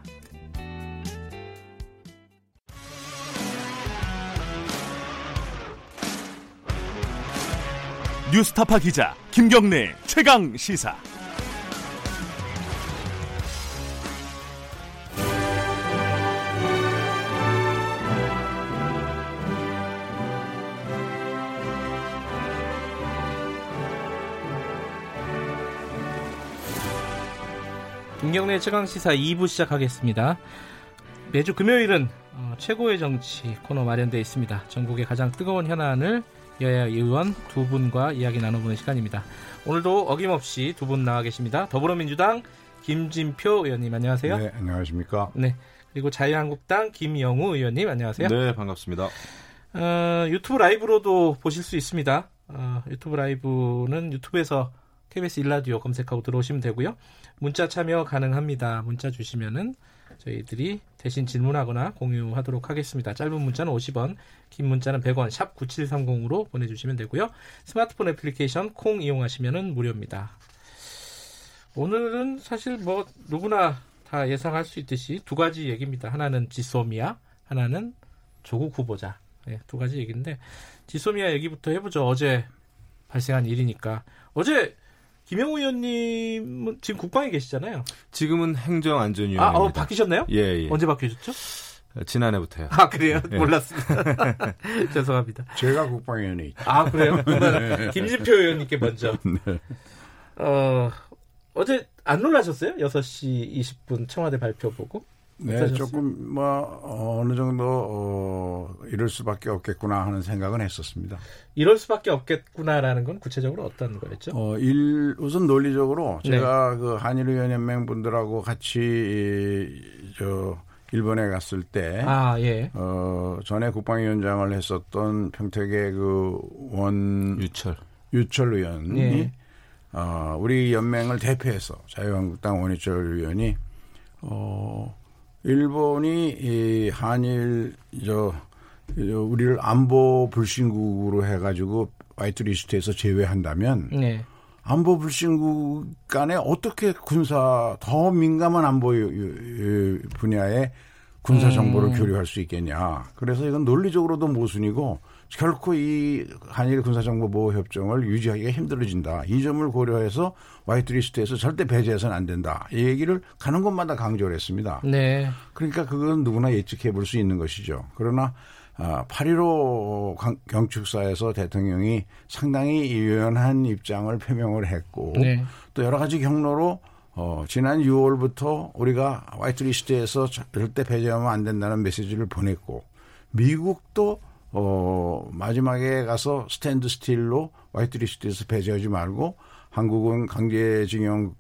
뉴스타파 기자 김경래 최강 시사. 김경래 최강 시사 2부 시작하겠습니다. 매주 금요일은 어, 최고의 정치 코너 마련되어 있습니다. 전국의 가장 뜨거운 현안을 여야 의원 두 분과 이야기 나눠보는 시간입니다. 오늘도 어김없이 두 분 나와 계십니다. 더불어민주당 김진표 의원님 안녕하세요. 네, 안녕하십니까. 네. 그리고 자유한국당 김영우 의원님 안녕하세요. 네, 반갑습니다. 어, 유튜브 라이브로도 보실 수 있습니다. 어, 유튜브 라이브는 유튜브에서 KBS 일라디오 검색하고 들어오시면 되고요. 문자 참여 가능합니다. 문자 주시면은 저희들이 대신 질문하거나 공유하도록 하겠습니다. 짧은 문자는 50원, 긴 문자는 100원, 샵 9730으로 보내주시면 되고요. 스마트폰 애플리케이션 콩 이용하시면 무료입니다. 오늘은 사실 뭐 누구나 다 예상할 수 있듯이 두 가지 얘기입니다. 하나는 지소미아, 하나는 조국 후보자. 네, 두 가지 얘기인데 지소미아 얘기부터 해보죠. 어제 발생한 일이니까. 어제 김영우 의원님은 지금 국방에 계시잖아요. 지금은 행정안전위원입니다. 아, 어, 바뀌셨나요? 예, 예. 언제 바뀌셨죠? 지난해부터요. 아, 그래요? 예. 몰랐습니다. 죄송합니다. 제가 국방위원회 있죠. 아, 그래요? 네. 김진표 의원님께 먼저. 네. 어, 어제 안 놀라셨어요? 6시 20분 청와대 발표 보고? 네, 어떠셨어요? 조금 뭐 어느 정도 어, 이럴 수밖에 없겠구나 하는 생각은 했었습니다. 이럴 수밖에 없겠구나라는 건 구체적으로 어떤 거였죠? 어, 일 우선 논리적으로 네. 제가 네. 그 한일의원연맹 분들하고 같이 저 일본에 갔을 때, 아, 예. 어, 전에 국방위원장을 했었던 평택의 그 원 유철 유철 의원이 예. 어, 우리 연맹을 대표해서 자유한국당 원유철 의원이 어, 일본이 이 한일 저, 저 우리를 안보 불신국으로 해가지고 화이트 리스트에서 제외한다면 네. 안보 불신국 간에 어떻게 군사 더 민감한 안보 분야에 군사 정보를 음. 교류할 수 있겠냐. 그래서 이건 논리적으로도 모순이고 결코 이 한일 군사정보보호협정을 유지하기가 힘들어진다. 이 점을 고려해서 화이트리스트에서 절대 배제해서는 안 된다. 이 얘기를 가는 곳마다 강조를 했습니다. 네. 그러니까 그건 누구나 예측해 볼 수 있는 것이죠. 그러나 아, 8.15 경축사에서 대통령이 상당히 유연한 입장을 표명을 했고 네. 또 여러 가지 경로로 어, 지난 6월부터 우리가 화이트리스트에서 절대 배제하면 안 된다는 메시지를 보냈고 미국도 어, 마지막에 가서 스탠드 스틸로 화이트리스트에서 배제하지 말고 한국은 강제징용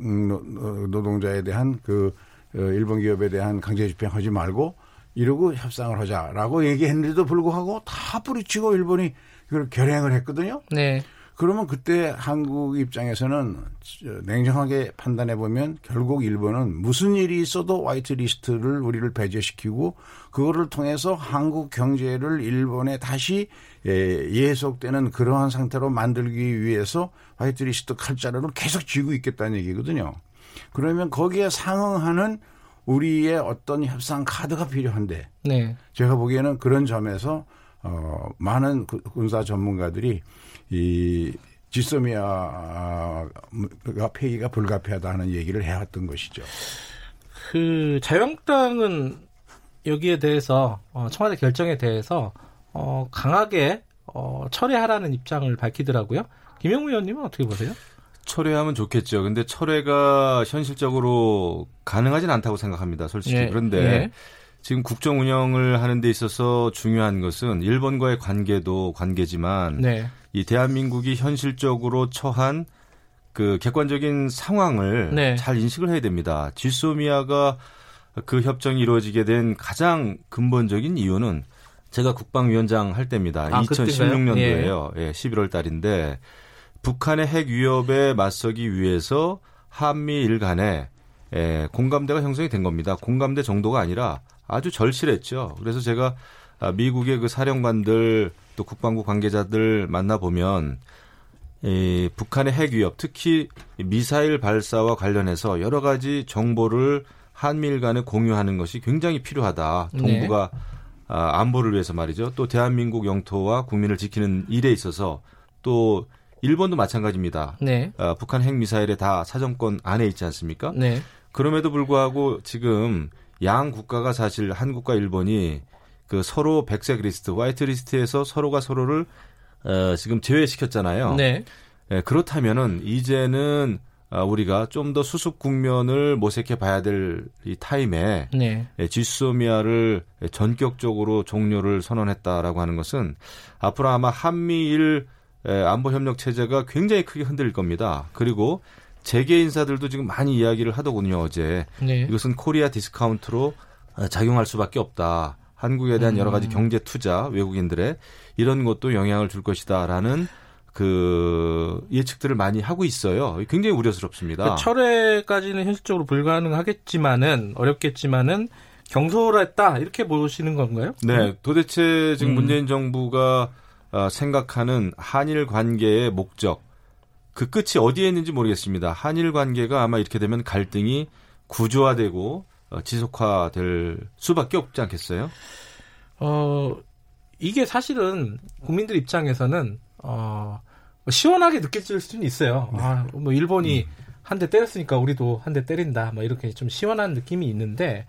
노동자에 대한 그 어, 일본 기업에 대한 강제 집행하지 말고 이러고 협상을 하자라고 얘기했는데도 불구하고 다 뿌리치고 일본이 그걸 결행을 했거든요. 네. 그러면 그때 한국 입장에서는 냉정하게 판단해 보면 결국 일본은 무슨 일이 있어도 화이트 리스트를 우리를 배제시키고 그거를 통해서 한국 경제를 일본에 다시 예, 예속되는 그러한 상태로 만들기 위해서 화이트 리스트 칼자루를 계속 쥐고 있겠다는 얘기거든요. 그러면 거기에 상응하는 우리의 어떤 협상 카드가 필요한데 네. 제가 보기에는 그런 점에서 어 많은 군사 전문가들이 이 지소미아가 폐기가 불가피하다 는 얘기를 해왔던 것이죠. 그 자유한국당은 여기에 대해서 어, 청와대 결정에 대해서 어, 강하게 어, 철회하라는 입장을 밝히더라고요. 김영우 의원님은 어떻게 보세요? 철회하면 좋겠죠. 근데 철회가 현실적으로 가능하진 않다고 생각합니다. 솔직히. 예, 그런데 예. 지금 국정 운영을 하는 데 있어서 중요한 것은 일본과의 관계도 관계지만 네. 이 대한민국이 현실적으로 처한 그 객관적인 상황을 네. 잘 인식을 해야 됩니다. 지소미아가 그 협정이 이루어지게 된 가장 근본적인 이유는 제가 국방위원장 할 때입니다. 아, 2016년도에요. 예. 예, 11월 달인데 북한의 핵 위협에 맞서기 위해서 한미일 간에 예, 공감대가 형성이 된 겁니다. 공감대 정도가 아니라 아주 절실했죠. 그래서 제가 아, 미국의 그 사령관들 또 국방부 관계자들 만나보면 이 북한의 핵 위협, 특히 미사일 발사와 관련해서 여러 가지 정보를 한미일 간에 공유하는 것이 굉장히 필요하다. 네. 동북아 네. 아, 안보를 위해서 말이죠. 또 대한민국 영토와 국민을 지키는 일에 있어서 또 일본도 마찬가지입니다. 네. 어, 북한 핵 미사일에 다 사정권 안에 있지 않습니까? 네. 그럼에도 불구하고 지금 양 국가가 사실 한국과 일본이 그 서로 백색 리스트, 화이트 리스트에서 서로가 서로를 어, 지금 제외시켰잖아요. 네. 예, 그렇다면은 이제는 아, 우리가 좀 더 수습 국면을 모색해 봐야 될 이 타임에 네. 예, 지소미아를 전격적으로 종료를 선언했다라고 하는 것은 앞으로 아마 한미일 예, 안보 협력 체제가 굉장히 크게 흔들릴 겁니다. 그리고 재계 인사들도 지금 많이 이야기를 하더군요 어제 네. 이것은 코리아 디스카운트로 어, 작용할 수밖에 없다. 한국에 대한 여러 가지 음. 경제 투자 외국인들의 이런 것도 영향을 줄 것이다라는 그 예측들을 많이 하고 있어요. 굉장히 우려스럽습니다. 그 철회까지는 현실적으로 불가능하겠지만은 어렵겠지만은 경솔했다 이렇게 보시는 건가요? 네, 도대체 지금 음. 문재인 정부가 어, 생각하는 한일 관계의 목적 그 끝이 어디에 있는지 모르겠습니다. 한일 관계가 아마 이렇게 되면 갈등이 구조화되고 어, 지속화될 수밖에 없지 않겠어요? 어 이게 사실은 국민들 입장에서는 어, 시원하게 느껴질 수는 있어요. 네. 아, 뭐 일본이 음. 한대 때렸으니까 우리도 한 대 때린다. 뭐 이렇게 좀 시원한 느낌이 있는데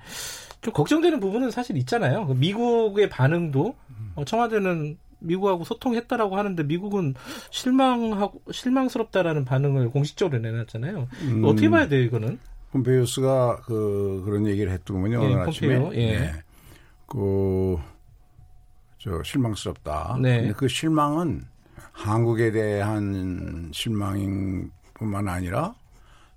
좀 걱정되는 부분은 사실 있잖아요. 그 미국의 반응도 어, 청와대는 미국하고 소통했다라고 하는데 미국은 실망하고 실망스럽다라는 반응을 공식적으로 내놨잖아요. 음, 어떻게 봐야 돼요, 이거는? 폼페이오스가 그 그런 얘기를 했더군요. 예, 오늘 아침에. 예. 네. 그저 실망스럽다. 네. 근데 그 실망은 한국에 대한 실망인 뿐만 아니라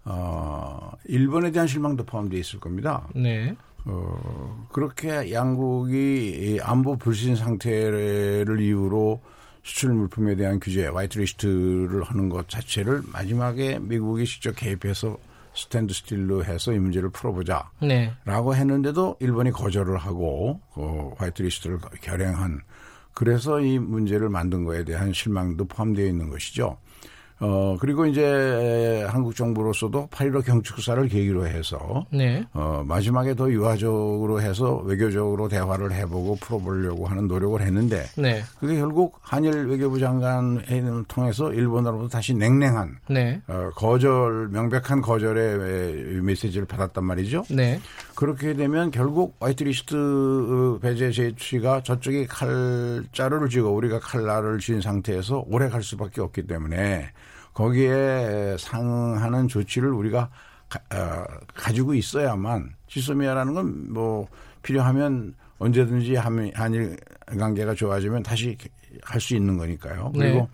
어, 일본에 대한 실망도 포함되어 있을 겁니다. 네. 어, 그렇게 양국이 안보 불신 상태를 이유로 수출 물품에 대한 규제, 화이트리스트를 하는 것 자체를 마지막에 미국이 직접 개입해서 standstill로 해서 이 문제를 풀어보자. 네. 라고 했는데도 일본이 거절을 하고 그 화이트리스트를 결행한 그래서 이 문제를 만든 거에 대한 실망도 포함되어 있는 것이죠. 어, 그리고 이제 한국 정부로서도 8.15 경축사를 계기로 해서 네. 어, 마지막에 더 유화적으로 해서 외교적으로 대화를 해보고 풀어보려고 하는 노력을 했는데 네. 그게 결국 한일 외교부 장관 회의를 통해서 일본으로부터 다시 냉랭한 네. 어, 거절 명백한 거절의 메시지를 받았단 말이죠. 네. 그렇게 되면 결국 화이트리스트 배제 제취가 저쪽이 칼자루를 쥐고 우리가 칼날을 쥔 상태에서 오래 갈 수밖에 없기 때문에 거기에 상하는 조치를 우리가 가, 어, 가지고 있어야만 지소미아라는 건 뭐 필요하면 언제든지 한일 관계가 좋아지면 다시 할 수 있는 거니까요. 네. 그리고 네.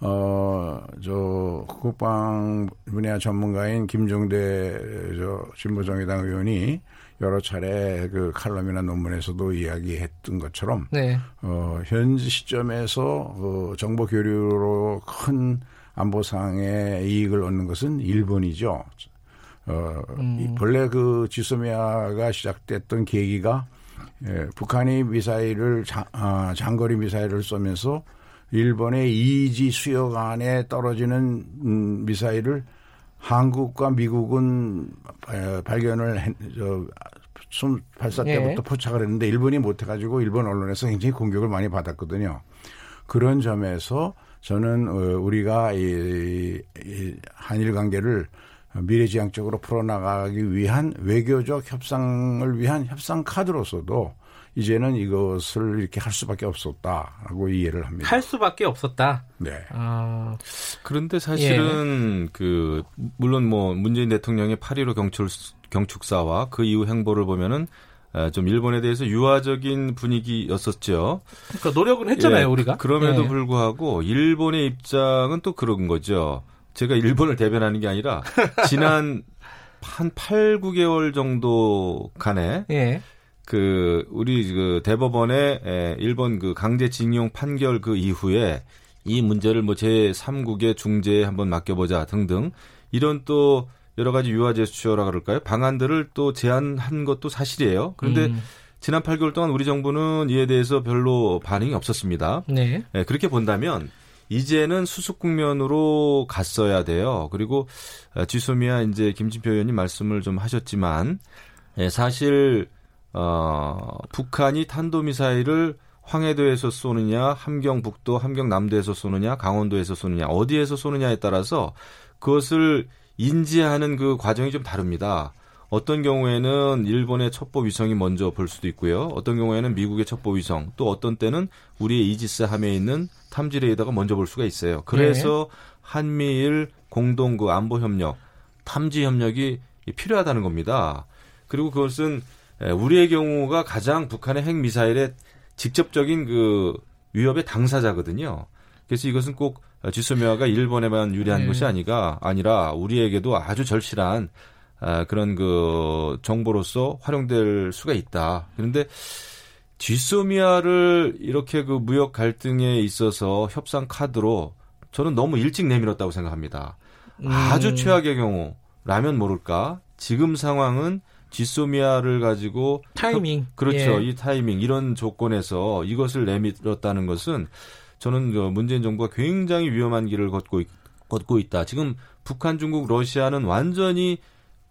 어, 저, 국방 분야 전문가인 김종대 저 진보정의당 의원이 여러 차례 그 칼럼이나 논문에서도 이야기했던 것처럼 네. 어, 현지 시점에서 어, 정보 교류로 큰 안보상의 이익을 얻는 것은 일본이죠. 어, 음. 본래 그 지소미아가 시작됐던 계기가 예, 북한이 미사일을 장, 아, 장거리 미사일을 쏘면서 일본의 이지 수역 안에 떨어지는 음, 미사일을 한국과 미국은 발견을 해, 저, 숨 발사 예. 때부터 예. 포착을 했는데 일본이 못해가지고 일본 언론에서 굉장히 공격을 많이 받았거든요. 그런 점에서 저는 어, 우리가 이, 이 한일 관계를 미래지향적으로 풀어나가기 위한 외교적 협상을 위한 협상 카드로서도 이제는 이것을 이렇게 할 수밖에 없었다라고 이해를 합니다. 할 수밖에 없었다. 네. 아... 그런데 사실은 예. 그 물론 뭐 문재인 대통령의 8.15 경축 경축사와 그 이후 행보를 보면은 좀 일본에 대해서 유화적인 분위기였었죠. 그러니까 노력은 했잖아요, 예, 우리가. 그럼에도 예. 불구하고 일본의 입장은 또 그런 거죠. 제가 일본을 대변하는 게 아니라 지난 한 8, 9개월 정도 간에 예. 그 우리 그 대법원의 에, 일본 그 강제징용 판결 그 이후에 이 문제를 뭐 제3국의 중재에 한번 맡겨보자 등등 이런 또 여러 가지 유화 제스처라 그럴까요? 방안들을 또 제안한 것도 사실이에요. 그런데 음. 지난 8개월 동안 우리 정부는 이에 대해서 별로 반응이 없었습니다. 네. 네. 그렇게 본다면 이제는 수습 국면으로 갔어야 돼요. 그리고 지소미아 이제 김진표 의원님 말씀을 좀 하셨지만 예, 사실 어, 북한이 탄도미사일을 황해도에서 쏘느냐, 함경북도, 함경남도에서 쏘느냐, 강원도에서 쏘느냐, 어디에서 쏘느냐에 따라서 그것을 인지하는 그 과정이 좀 다릅니다. 어떤 경우에는 일본의 첩보 위성이 먼저 볼 수도 있고요. 어떤 경우에는 미국의 첩보 위성, 또 어떤 때는 우리의 이지스 함에 있는 탐지 레이더가 먼저 볼 수가 있어요. 그래서 네. 한미일 공동 그 안보 협력, 탐지 협력이 필요하다는 겁니다. 그리고 그것은 우리의 경우가 가장 북한의 핵 미사일의 직접적인 그 위협의 당사자거든요. 그래서 이것은 꼭 지소미아가 일본에만 유리한 네. 것이 아니가 아니라 우리에게도 아주 절실한 아, 그런 그 정보로서 활용될 수가 있다. 그런데 지소미아를 이렇게 그 무역 갈등에 있어서 협상 카드로 저는 너무 일찍 내밀었다고 생각합니다. 음. 아주 최악의 경우 라면 모를까. 지금 상황은 지소미아를 가지고 타이밍 협, 그렇죠. 예. 이 타이밍 이런 조건에서 이것을 내밀었다는 것은 저는 그 문재인 정부가 굉장히 위험한 길을 걷고 걷고 있다. 지금 북한, 중국, 러시아는 완전히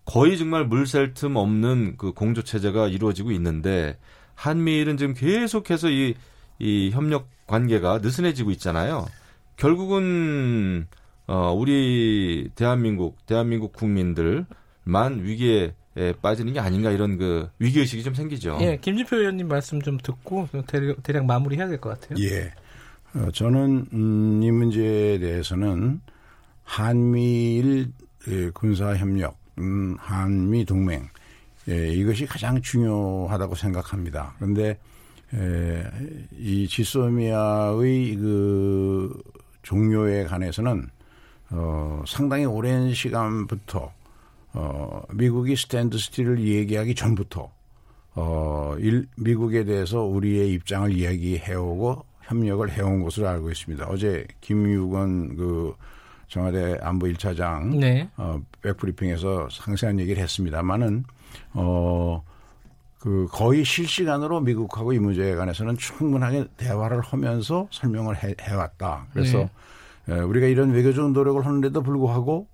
거의 정말 물샐 틈 없는 그 공조 체제가 이루어지고 있는데 한미일은 지금 계속해서 이, 이 협력 관계가 느슨해지고 있잖아요. 결국은 어 우리 대한민국 대한민국 국민들만 위기에 빠지는 게 아닌가 이런 그 위기 의식이 좀 생기죠. 예, 김지표 의원님 말씀 좀 듣고 대략, 대략 마무리해야 될 것 같아요. 예. 어, 저는 음, 이 문제에 대해서는 한미일 군사 협력, 음, 한미 동맹 예, 이것이 가장 중요하다고 생각합니다. 그런데 에, 이 지소미아의 그 종료에 관해서는 어, 상당히 오랜 시간부터 어, 미국이 스탠드 스틸을 얘기하기 전부터 어, 일, 미국에 대해서 우리의 입장을 이야기해오고 협력을 해온 것으로 알고 있습니다. 어제 김유건 그 청와대 안보 1차장 네. 어, 백브리핑에서 상세한 얘기를 했습니다만은 어, 그 거의 실시간으로 미국하고 이 문제에 관해서는 충분하게 대화를 하면서 설명을 해, 해왔다. 그래서 네. 에, 우리가 이런 외교적 노력을 하는데도 불구하고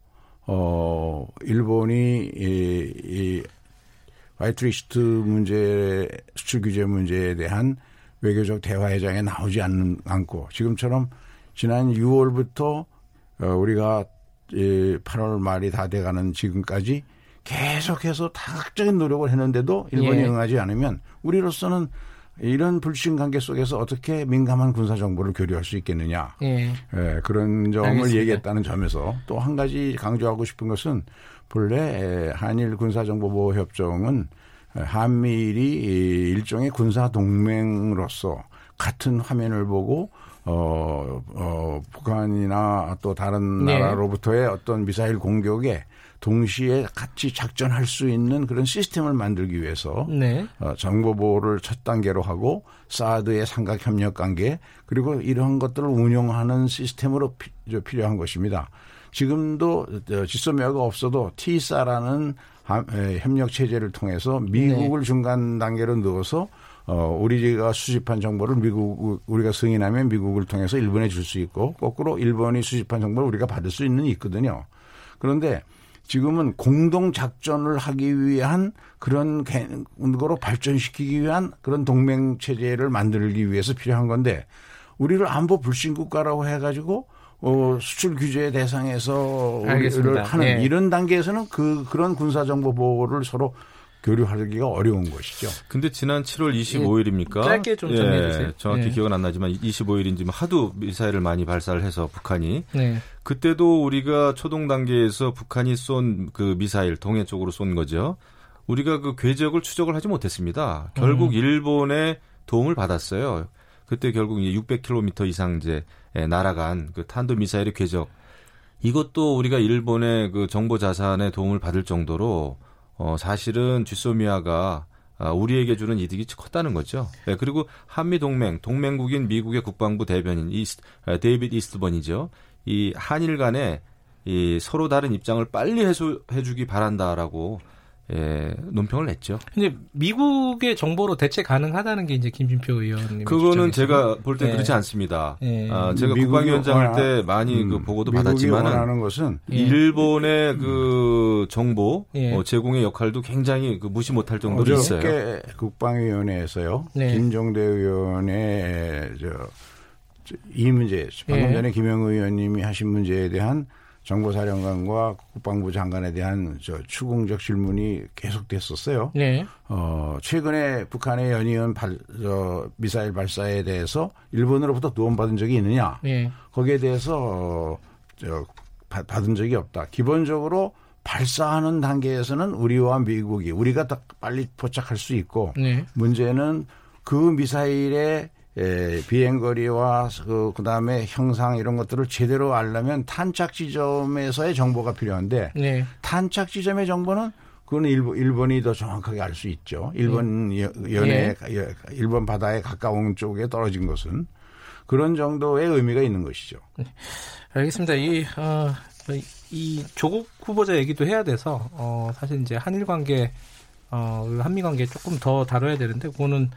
어, 일본이 이, 이 화이트리스트 문제, 수출 규제 문제에 대한 외교적 대화회장에 나오지 않는, 않고 지금처럼 지난 6월부터 어, 우리가 이 8월 말이 다 돼가는 지금까지 계속해서 다각적인 노력을 했는데도 일본이 예. 응하지 않으면 우리로서는 이런 불신 관계 속에서 어떻게 민감한 군사 정보를 교류할 수 있겠느냐. 예. 예 그런 점을 알겠습니다. 얘기했다는 점에서 또 한 가지 강조하고 싶은 것은 본래 한일 군사정보보호 협정은 한미일이 일종의 군사 동맹으로서 같은 화면을 보고 어, 어, 북한이나 또 다른 네. 나라로부터의 어떤 미사일 공격에 동시에 같이 작전할 수 있는 그런 시스템을 만들기 위해서 네. 어, 정보 보호를 첫 단계로 하고 사드의 삼각 협력 관계 그리고 이런 것들을 운영하는 시스템으로 피, 필요한 것입니다. 지금도 지소미아가 없어도 티사라는 협력 체제를 통해서 미국을 네. 중간 단계로 넣어서 어, 우리가 수집한 정보를 미국, 우리가 승인하면 미국을 통해서 일본에 줄 수 있고, 거꾸로 일본이 수집한 정보를 우리가 받을 수 있는 있거든요. 그런데 지금은 공동 작전을 하기 위한 그런 거로 발전시키기 위한 그런 동맹 체제를 만들기 위해서 필요한 건데, 우리를 안보 불신 국가라고 해가지고 어, 수출 규제 대상에서 우리를 하는 네. 이런 단계에서는 그 그런 군사 정보 보호를 서로 교류하기가 어려운 것이죠. 근데 지난 7월 25일입니까? 예, 짧게 좀 정리해 주세요. 예, 정확히 예. 기억은 안 나지만 25일인지 하도 미사일을 많이 발사를 해서 북한이 네. 그때도 우리가 초동 단계에서 북한이 쏜 그 미사일 동해 쪽으로 쏜 거죠. 우리가 그 궤적을 추적을 하지 못했습니다. 결국 음. 일본의 도움을 받았어요. 그때 결국 이제 600km 이상 이제 날아간 그 탄도 미사일의 궤적 이것도 우리가 일본의 그 정보 자산에 도움을 받을 정도로 어, 사실은 쥐소미아가 아, 우리에게 주는 이득이 컸다는 거죠. 네, 그리고 한미 동맹, 동맹국인 미국의 국방부 대변인 이스, 아, 데이빗 이스트번이죠. 이 한일 간에 이 서로 다른 입장을 빨리 해소해주기 바란다라고 예, 논평을 냈죠. 근데 미국의 정보로 대체 가능하다는 게 이제 김진표 의원님. 그거는 제가 볼때 네. 그렇지 않습니다. 네. 아, 제가 국방위원장 할 때 많이 음, 그 보고도 받았지만 원하는 것은 예. 일본의 그 정보 예. 어, 제공의 역할도 굉장히 그 무시 못할 정도로 있어요. 국방위원회에서요. 네. 김종대 의원의 저 이 문제 방금 예. 전에 김영 의원님이 하신 문제에 대한 정보사령관과 국방부 장관에 대한 저 추궁적 질문이 계속됐었어요. 네. 어, 최근에 북한의 연이은 발, 저, 미사일 발사에 대해서 일본으로부터 도움받은 적이 있느냐. 네. 거기에 대해서 어, 저, 바, 받은 적이 없다. 기본적으로 발사하는 단계에서는 우리와 미국이 우리가 더 빨리 포착할 수 있고 네. 문제는 그 미사일의 예, 비행거리와 그, 그 다음에 형상 이런 것들을 제대로 알려면 탄착 지점에서의 정보가 필요한데 네. 탄착 지점의 정보는 그거는 일본, 일본이 더 정확하게 알 수 있죠. 일본 네. 연해 네. 일본 바다에 가까운 쪽에 떨어진 것은 그런 정도의 의미가 있는 것이죠. 네. 알겠습니다. 이, 어, 이 조국 후보자 얘기도 해야 돼서 어, 사실 이제 한일 관계, 어, 한미 관계 조금 더 다뤄야 되는데 그거는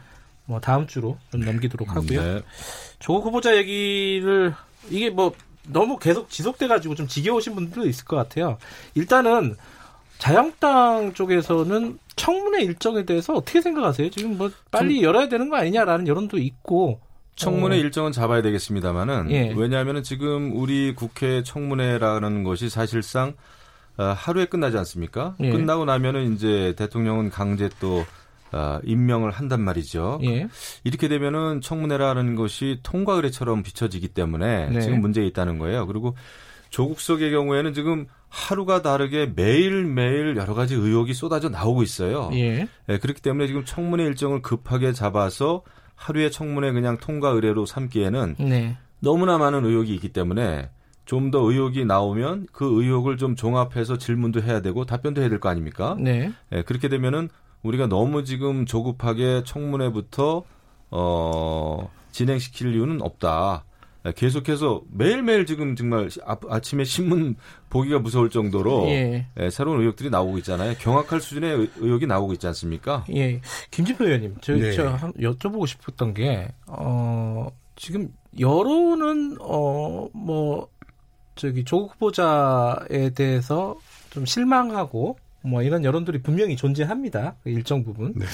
뭐 다음 주로 좀 넘기도록 하고요. 네. 조국 후보자 얘기를 이게 뭐 너무 계속 지속돼 가지고 좀 지겨우신 분들도 있을 것 같아요. 일단은 자영당 쪽에서는 청문회 일정에 대해서 어떻게 생각하세요? 지금 뭐 빨리 열어야 되는 거 아니냐라는 여론도 있고 청문회 어. 일정은 잡아야 되겠습니다만은 예. 왜냐하면 지금 우리 국회 청문회라는 것이 사실상 어, 하루에 끝나지 않습니까? 예. 끝나고 나면은 이제 대통령은 강제 또 어, 임명을 한단 말이죠. 예. 이렇게 되면은 청문회라는 것이 통과 의례처럼 비춰지기 때문에 네. 지금 문제 있다는 거예요. 그리고 조국석의 경우에는 지금 하루가 다르게 매일매일 여러 가지 의혹이 쏟아져 나오고 있어요. 예. 네, 그렇기 때문에 지금 청문회 일정을 급하게 잡아서 하루에 청문회 그냥 통과 의례로 삼기에는 네. 너무나 많은 의혹이 있기 때문에 좀 더 의혹이 나오면 그 의혹을 좀 종합해서 질문도 해야 되고 답변도 해야 될 거 아닙니까? 네. 네. 그렇게 되면은 우리가 너무 지금 조급하게 청문회부터 어 진행시킬 이유는 없다. 계속해서 매일매일 지금 정말 아 침에 신문 보기가 무서울 정도로 예. 예, 새로운 의혹들이 나오고 있잖아요. 경악할 수준의 의혹이 나오고 있지 않습니까? 예. 김진표 의원님, 저, 네. 저 여쭤보고 싶었던 게, 어, 지금 여론은, 어, 뭐, 저기 조국 후보자에 대해서 좀 실망하고 뭐 이런 여론들이 분명히 존재합니다. 그 일정 부분. 네.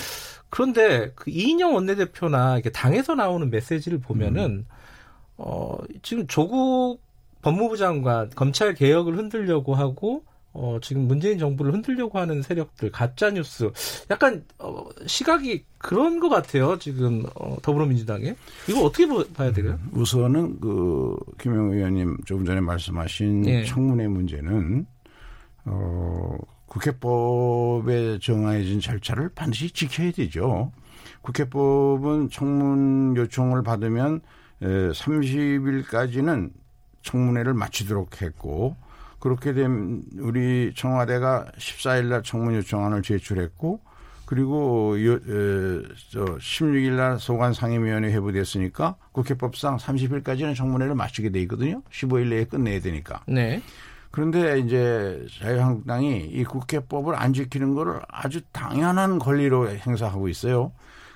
그런데 그 이인영 원내대표나 이렇게 당에서 나오는 메시지를 보면은 음. 어 지금 조국 법무부 장관 검찰 개혁을 흔들려고 하고 어, 지금 문재인 정부를 흔들려고 하는 세력들, 가짜뉴스, 약간, 어, 시각이 그런 것 같아요, 지금, 어, 더불어민주당에. 이거 어떻게 봐야 돼요? 음, 우선은 그, 김영 의원님 조금 전에 말씀하신 예. 청문회 문제는, 어, 국회법에 정해진 절차를 반드시 지켜야 되죠. 국회법은 청문 요청을 받으면 30일까지는 청문회를 마치도록 했고 그렇게 된 우리 청와대가 14일 날 청문 요청안을 제출했고 그리고 요, 에, 저 16일 날 소관 상임위원회 회부됐으니까 국회법상 30일까지는 청문회를 마치게 돼 있거든요. 15일 내에 끝내야 되니까. 네. 그런데 이제 자유한국당이 이 국회법을 안 지키는 거를 아주 당연한 권리로 행사하고 있어요.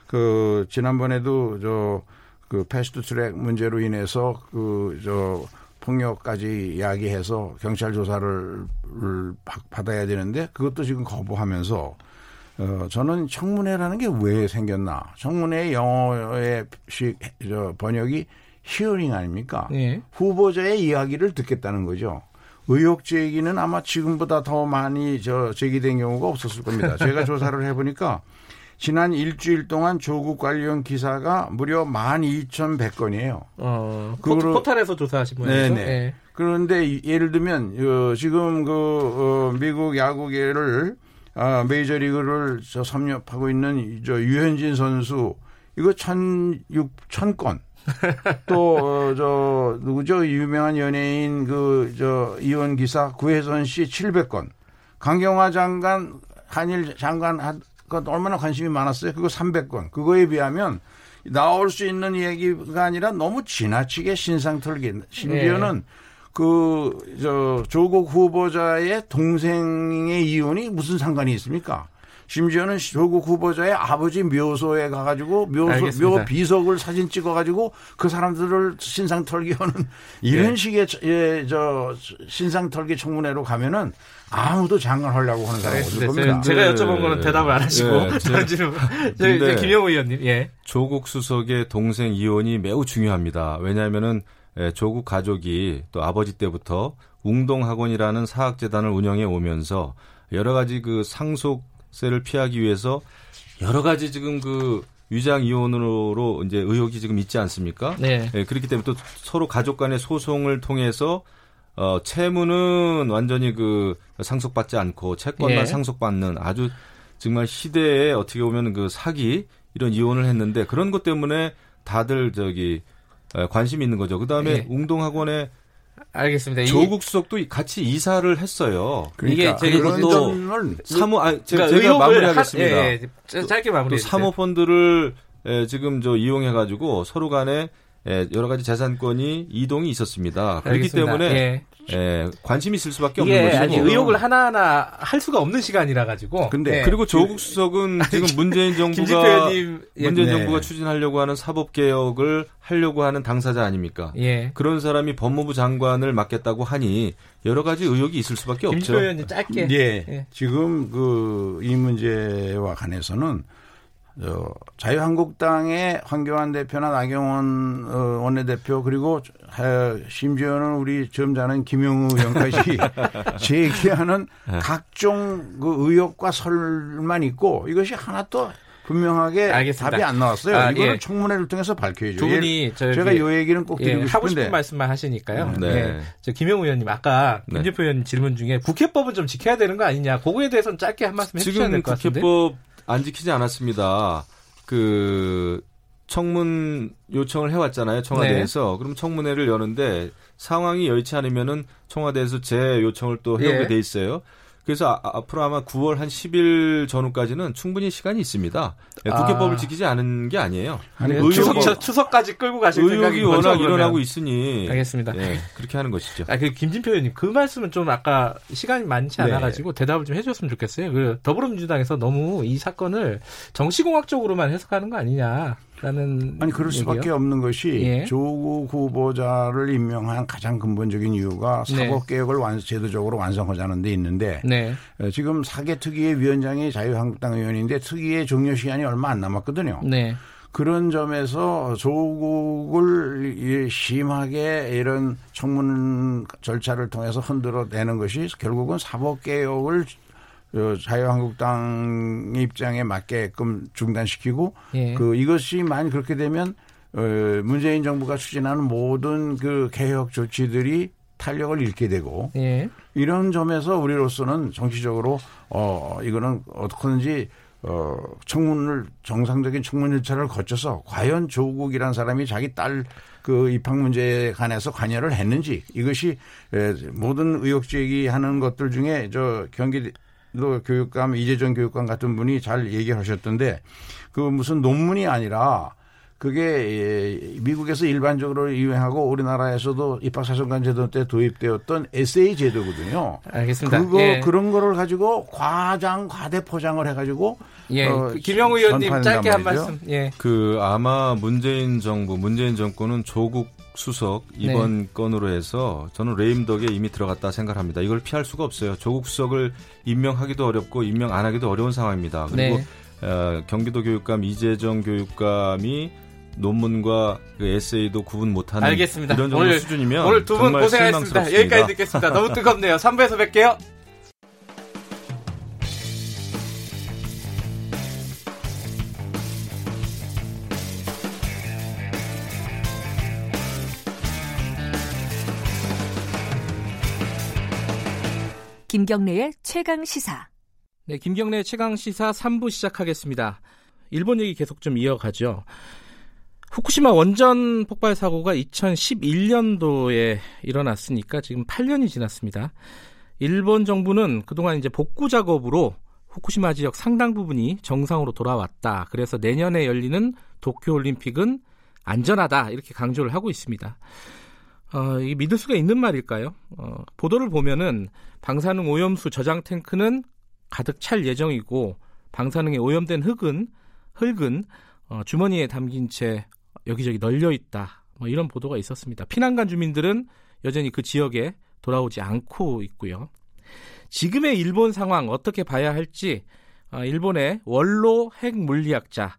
그 지난번에도 저 그 패스트 트랙 문제로 인해서 그 저 폭력까지 이야기해서 경찰 조사를 받아야 되는데 그것도 지금 거부하면서 어 저는 청문회라는 게 왜 생겼나? 청문회 영어의 저 번역이 hearing 아닙니까? 네. 후보자의 이야기를 듣겠다는 거죠. 의혹 제기는 아마 지금보다 더 많이 저 제기된 경우가 없었을 겁니다. 제가 조사를 해보니까 지난 일주일 동안 조국 관련 기사가 무려 12,100건이에요. 어, 그 포탈에서 조사하신 거예요? 네네. 네. 그런데 예를 들면 어, 지금 그 어, 미국 야구계를 아, 메이저리그를 저 섭렵하고 있는 저 유현진 선수 이거 1,600건 또, 어, 저, 누구죠? 유명한 연예인 그, 저, 이혼 기사 구혜선 씨 700건. 강경화 장관, 한일 장관 그 얼마나 관심이 많았어요? 그거 300건. 그거에 비하면 나올 수 있는 얘기가 아니라 너무 지나치게 신상 털기. 심지어는 네. 그, 저, 조국 후보자의 동생의 이혼이 무슨 상관이 있습니까? 심지어는 조국 후보자의 아버지 묘소에 가가지고 묘소, 묘 비석을 사진 찍어가지고 그 사람들을 신상 털기하는 이런 네. 식의 예, 저 신상 털기 청문회로 가면은 아무도 장관 하려고 하는 사람이 없을 겁니다. 제가 여쭤본 거는 대답을 안 하시고 네, 다른 질문. 김영우 의원님. 예. 조국 수석의 동생 이혼이 매우 중요합니다. 왜냐하면은 예, 조국 가족이 또 아버지 때부터 웅동학원이라는 사학재단을 운영해 오면서 여러 가지 그 상속 세를 피하기 위해서 여러 가지 지금 그 위장 이혼으로 이제 의혹이 지금 있지 않습니까? 네. 네. 그렇기 때문에 또 서로 가족 간의 소송을 통해서 어 채무는 완전히 그 상속받지 않고 채권만 예. 상속받는 아주 정말 시대에 어떻게 보면 그 사기 이런 이혼을 했는데 그런 것 때문에 다들 저기 관심 있는 거죠. 그다음에 예. 웅동학원에 알겠습니다. 조국 수석도 같이 이사를 했어요. 그러니까 이게 제가 또 사모 아 제가, 그러니까 제가 마무리하겠습니다. 예, 예, 짧게 마무리. 사모 펀드를 예, 지금 저 이용해 가지고 서로 간에 예, 여러 가지 재산권이 이동이 있었습니다. 그렇기 알겠습니다. 때문에 예. 예, 관심이 있을 수밖에 없는 것이고. 아니, 의혹을 하나하나 할 수가 없는 시간이라 가지고. 근데 예. 그리고 조국 수석은 지금 문재인 정부가 예. 문재인 네. 정부가 추진하려고 하는 사법 개혁을 하려고 하는 당사자 아닙니까? 예. 그런 사람이 법무부 장관을 맡겠다고 하니 여러 가지 의혹이 있을 수밖에 없죠. 김 의원님 짧게. 예. 예. 지금 그 이 문제와 관해서는 어, 자유한국당의 황교안 대표나 나경원 어, 원내대표 그리고 어, 심지어는 우리 점잖은 김용우 의원까지 제기하는 네. 각종 그 의혹과 설만 있고 이것이 하나 또 분명하게 알겠습니다. 답이 안 나왔어요. 아, 이거는 예. 청문회를 통해서 밝혀야죠. 두 분이 예, 제가 요 얘기는 꼭 드리고 예, 싶은데 하고 싶은 말씀만 하시니까요. 네. 네. 저 김영우 의원님 아까 네. 김재표 의원 질문 중에 국회법은 좀 지켜야 되는 거 아니냐. 그거에 대해서는 짧게 한 말씀 해주셔야 될 것 같은데. 국회법 안 지키지 않았습니다. 그 청문 요청을 해왔잖아요 청와대에서 네. 그럼 청문회를 여는데 상황이 여의치 않으면은 청와대에서 재 요청을 또 해오게 예. 돼 있어요. 그래서 아, 앞으로 아마 9월 한 10일 전후까지는 충분히 시간이 있습니다. 네, 국회법을 아. 지키지 않은 게 아니에요. 아니, 의혹이, 추석, 추석까지 끌고 가실 의혹이 워낙 거죠, 일어나고 있으니 알겠습니다. 네, 그렇게 하는 것이죠. 아, 그 김진표 의원님 그 말씀은 좀 아까 시간이 많지 네. 않아가지고 네. 대답을 좀 해줬으면 좋겠어요. 그 더불어민주당에서 너무 이 사건을 정치공학적으로만 해석하는 거 아니냐. 라는 아니 그럴 수밖에 얘기요? 없는 것이 예. 조국 후보자를 임명한 가장 근본적인 이유가 네. 사법 개혁을 완, 제도적으로 완성하자는 데 있는데 네. 어, 지금 사개 특위의 위원장이 자유한국당 의원인데 특위의 종료 시간이 얼마 안 남았거든요. 네. 그런 점에서 조국을 심하게 이런 청문 절차를 통해서 흔들어 내는 것이 결국은 사법 개혁을 자유한국당 입장에 맞게끔 중단시키고 예. 그 이것이 만약 그렇게 되면 어 문재인 정부가 추진하는 모든 그 개혁 조치들이 탄력을 잃게 되고 예. 이런 점에서 우리로서는 정치적으로 어 이거는 어떻게든지 어 청문을 정상적인 청문 절차를 거쳐서 과연 조국이란 사람이 자기 딸 그 입학 문제에 관해서 관여를 했는지 이것이 모든 의혹 제기하는 것들 중에 저 경기 또 교육감 이재정 교육감 같은 분이 잘 얘기하셨던데 그 무슨 논문이 아니라 그게 예, 미국에서 일반적으로 유행하고 우리나라에서도 입학사정관 제도 때 도입되었던 에세이 제도거든요. 알겠습니다. 그거 예. 그런 거를 가지고 과장 과대 포장을 해가지고 예. 어, 김영우 의원님 짧게 한 말씀. 예. 그 아마 문재인 정부 문재인 정권은 조국 수석 이번 네. 건으로 해서 저는 레임덕에 이미 들어갔다 생각합니다. 이걸 피할 수가 없어요. 조국 수석을 임명하기도 어렵고 임명 안 하기도 어려운 상황입니다. 그리고 네. 어, 경기도 교육감 이재정 교육감이 논문과 그 에세이도 구분 못하는 알겠습니다. 이런 정도 오늘, 수준이면 오늘 두 분 고생하셨습니다. 여기까지 듣겠습니다. 너무 뜨겁네요. 3부에서 뵐게요. 김경래의 최강 시사. 네, 김경래의 최강 시사 3부 시작하겠습니다. 일본 얘기 계속 좀 이어가죠. 후쿠시마 원전 폭발 사고가 2011년도에 일어났으니까 지금 8년이 지났습니다. 일본 정부는 그동안 이제 복구 작업으로 후쿠시마 지역 상당 부분이 정상으로 돌아왔다. 그래서 내년에 열리는 도쿄 올림픽은 안전하다. 이렇게 강조를 하고 있습니다. 어, 이 믿을 수가 있는 말일까요? 어, 보도를 보면은 방사능 오염수 저장 탱크는 가득 찰 예정이고 방사능에 오염된 흙은 흙은 어, 주머니에 담긴 채 여기저기 널려 있다. 뭐 이런 보도가 있었습니다. 피난간 주민들은 여전히 그 지역에 돌아오지 않고 있고요. 지금의 일본 상황 어떻게 봐야 할지 어, 일본의 원로 핵물리학자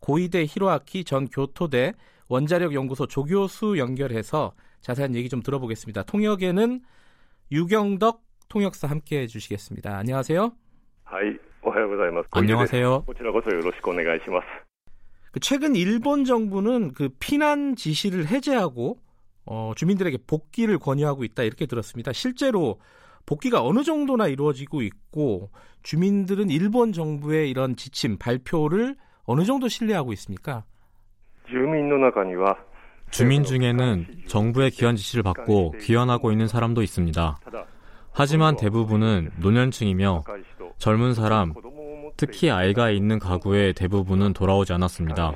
고이대 히로아키 전 교토대 원자력 연구소 조교수 연결해서 자세한 얘기 좀 들어보겠습니다. 통역에는 유경덕 통역사 함께 해주시겠습니다. 안녕하세요. 안녕하세요. 그 최근 일본 정부는 그 피난 지시를 해제하고 어, 주민들에게 복귀를 권유하고 있다 이렇게 들었습니다. 실제로 복귀가 어느 정도나 이루어지고 있고 주민들은 일본 정부의 이런 지침 발표를 어느 정도 신뢰하고 있습니까? 주민 중에는 정부의 귀환 지시를 받고 귀환하고 있는 사람도 있습니다. 하지만 대부분은 노년층이며 젊은 사람, 특히 아이가 있는 가구의 대부분은 돌아오지 않았습니다.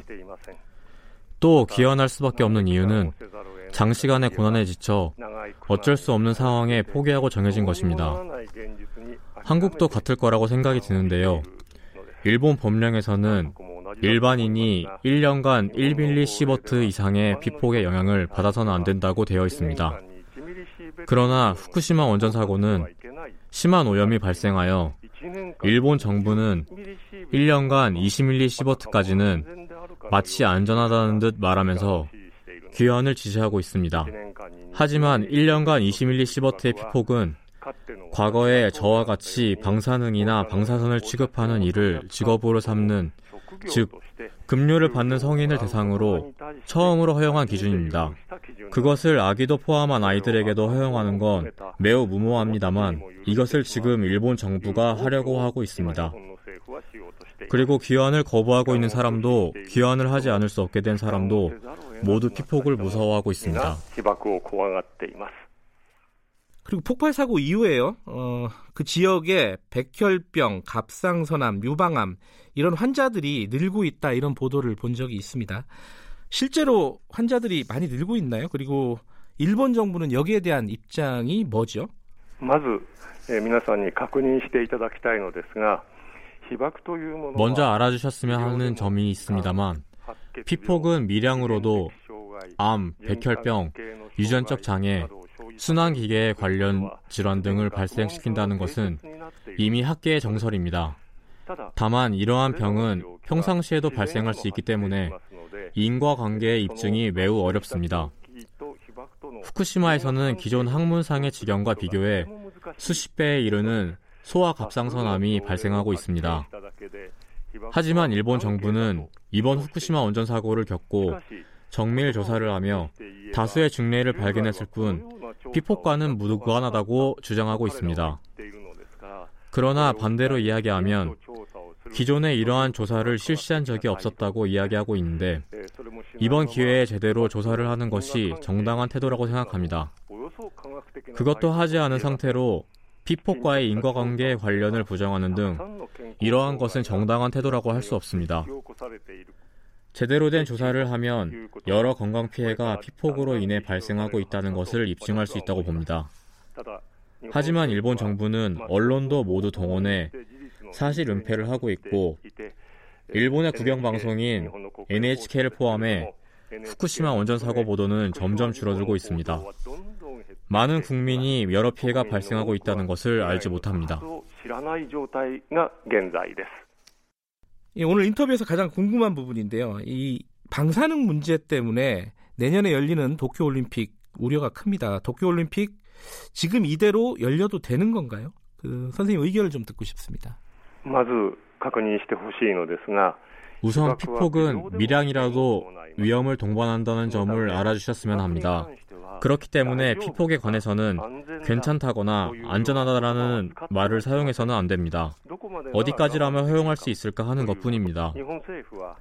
또 귀환할 수밖에 없는 이유는 장시간의 고난에 지쳐 어쩔 수 없는 상황에 포기하고 정해진 것입니다. 한국도 같을 거라고 생각이 드는데요. 일본 법령에서는 일반인이 1년간 1밀리 시버트 이상의 피폭의 영향을 받아서는 안 된다고 되어 있습니다. 그러나 후쿠시마 원전 사고는 심한 오염이 발생하여 일본 정부는 1년간 20밀리 시버트까지는 마치 안전하다는 듯 말하면서 귀환을 지시하고 있습니다. 하지만 1년간 20밀리 시버트의 피폭은 과거에 저와 같이 방사능이나 방사선을 취급하는 일을 직업으로 삼는 즉 급료를 받는 성인을 대상으로 처음으로 허용한 기준입니다. 그것을 아기도 포함한 아이들에게도 허용하는 건 매우 무모합니다만 이것을 지금 일본 정부가 하려고 하고 있습니다. 그리고 귀환을 거부하고 있는 사람도 귀환을 하지 않을 수 없게 된 사람도 모두 피폭을 무서워하고 있습니다. 그리고 폭발 사고 이후에요. 어, 그 지역에 백혈병, 갑상선암, 유방암 이런 환자들이 늘고 있다 이런 보도를 본 적이 있습니다. 실제로 환자들이 많이 늘고 있나요? 그리고 일본 정부는 여기에 대한 입장이 뭐죠? まず皆さんに確認していただきたいのですが 먼저 알아주셨으면 하는 점이 있습니다만 피폭은 미량으로도 암, 백혈병, 유전적 장애, 순환기계 관련 질환 등을 발생시킨다는 것은 이미 학계의 정설입니다. 다만 이러한 병은 평상시에도 발생할 수 있기 때문에 인과관계의 입증이 매우 어렵습니다. 후쿠시마에서는 기존 학문상의 지경과 비교해 수십 배에 이르는 소아 갑상선암이 발생하고 있습니다. 하지만 일본 정부는 이번 후쿠시마 원전 사고를 겪고 정밀 조사를 하며 다수의 증례를 발견했을 뿐 피폭과는 무관하다고 주장하고 있습니다. 그러나 반대로 이야기하면 기존에 이러한 조사를 실시한 적이 없었다고 이야기하고 있는데 이번 기회에 제대로 조사를 하는 것이 정당한 태도라고 생각합니다. 그것도 하지 않은 상태로 피폭과의 인과관계 관련을 부정하는 등 이러한 것은 정당한 태도라고 할 수 없습니다. 제대로 된 조사를 하면 여러 건강 피해가 피폭으로 인해 발생하고 있다는 것을 입증할 수 있다고 봅니다. 하지만 일본 정부는 언론도 모두 동원해 사실 은폐를 하고 있고 일본의 국영 방송인 NHK를 포함해 후쿠시마 원전 사고 보도는 점점 줄어들고 있습니다. 많은 국민이 여러 피해가 발생하고 있다는 것을 알지 못합니다. 오늘 인터뷰에서 가장 궁금한 부분인데요. 이 방사능 문제 때문에 내년에 열리는 도쿄올림픽 우려가 큽니다. 도쿄올림픽 지금 이대로 열려도 되는 건가요? 그 선생님 의견을 좀 듣고 싶습니다. 우선 피폭은 미량이라도 위험을 동반한다는 점을 알아주셨으면 합니다. 그렇기 때문에 피폭에 관해서는 괜찮다거나 안전하다라는 말을 사용해서는 안 됩니다. 어디까지라면 허용할 수 있을까 하는 것 뿐입니다.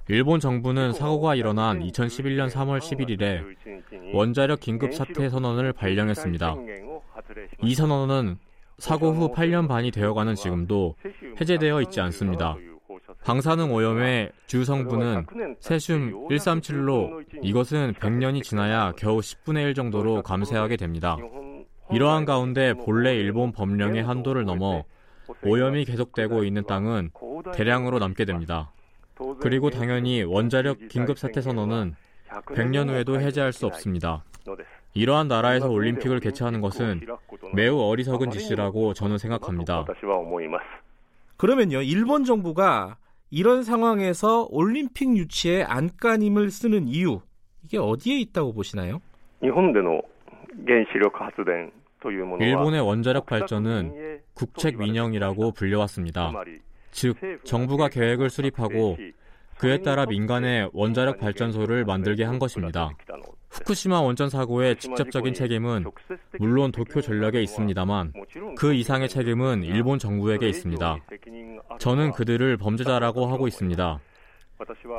일본 정부는 사고가 일어난 2011년 3월 11일에 원자력 긴급 사태 선언을 발령했습니다. 이 선언은 사고 후 8년 반이 되어가는 지금도 해제되어 있지 않습니다. 방사능 오염의 주 성분은 세슘 137로 이것은 100년이 지나야 겨우 10분의 1 정도로 감쇄하게 됩니다. 이러한 가운데 본래 일본 법령의 한도를 넘어 오염이 계속되고 있는 땅은 대량으로 남게 됩니다. 그리고 당연히 원자력 긴급 사태 선언은 100년 후에도 해제할 수 없습니다. 이러한 나라에서 올림픽을 개최하는 것은 매우 어리석은 짓이라고 저는 생각합니다. 그러면요, 일본 정부가 이런 상황에서 올림픽 유치에 안간힘을 쓰는 이유 이게 어디에 있다고 보시나요? 일본의 원자력 발전은 국책 민영이라고 불려왔습니다. 즉, 정부가 계획을 수립하고 그에 따라 민간의 원자력 발전소를 만들게 한 것입니다. 후쿠시마 원전 사고의 직접적인 책임은 물론 도쿄 전력에 있습니다만 그 이상의 책임은 일본 정부에게 있습니다. 저는 그들을 범죄자라고 하고 있습니다.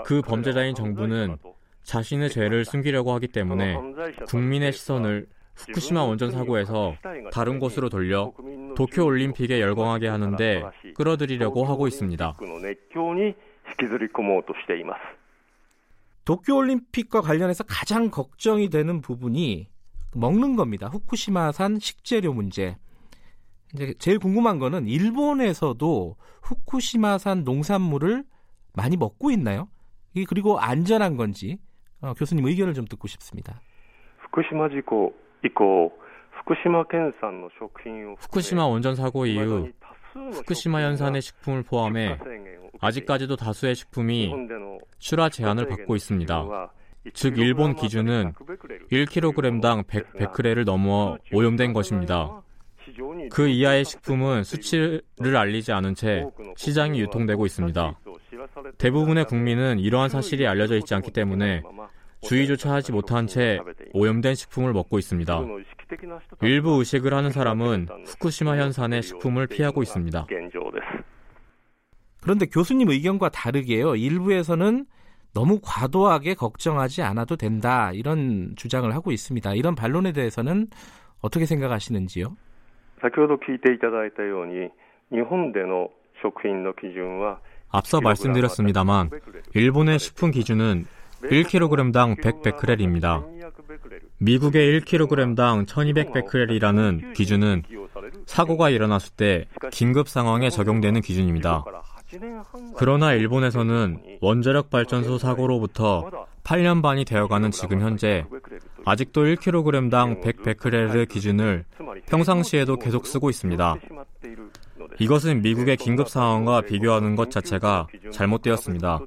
그 범죄자인 정부는 자신의 죄를 숨기려고 하기 때문에 국민의 시선을 후쿠시마 원전 사고에서 다른 곳으로 돌려 도쿄 올림픽에 열광하게 하는데 끌어들이려고 하고 있습니다. 도쿄올림픽과 관련해서 가장 걱정이 되는 부분이 먹는 겁니다. 후쿠시마산 식재료 문제. 이제 제일 궁금한 거는 일본에서도 후쿠시마산 농산물을 많이 먹고 있나요? 그리고 안전한 건지 어, 교수님 의견을 좀 듣고 싶습니다. 후쿠시마 지고 이고 후쿠시마 켄산 후쿠시마 원전 사고 이후 후쿠시마 연산의 식품을 포함해 아직까지도 다수의 식품이 출하 제한을 받고 있습니다. 즉 일본 기준은 1kg당 100 베크렐을 넘어 오염된 것입니다. 그 이하의 식품은 수치를 알리지 않은 채 시장이 유통되고 있습니다. 대부분의 국민은 이러한 사실이 알려져 있지 않기 때문에 주의조차 하지 못한 채 오염된 식품을 먹고 있습니다. 일부 의식을 하는 사람은 후쿠시마 현산의 식품을 피하고 있습니다. 그런데 교수님 의견과 다르게요. 일부에서는 너무 과도하게 걱정하지 않아도 된다 이런 주장을 하고 있습니다. 이런 반론에 대해서는 어떻게 생각하시는지요? 先ほど聞いていただいたように日本での 앞서 말씀드렸습니다만 일본의 식품 기준은 1kg당 100베크렐입니다. 미국의 1kg당 1200베크렐이라는 기준은 사고가 일어났을 때 긴급 상황에 적용되는 기준입니다. 그러나 일본에서는 원자력 발전소 사고로부터 8년 반이 되어가는 지금 현재 아직도 1kg당 100베크렐의 기준을 평상시에도 계속 쓰고 있습니다. 이것은 미국의 긴급 상황과 비교하는 것 자체가 잘못되었습니다.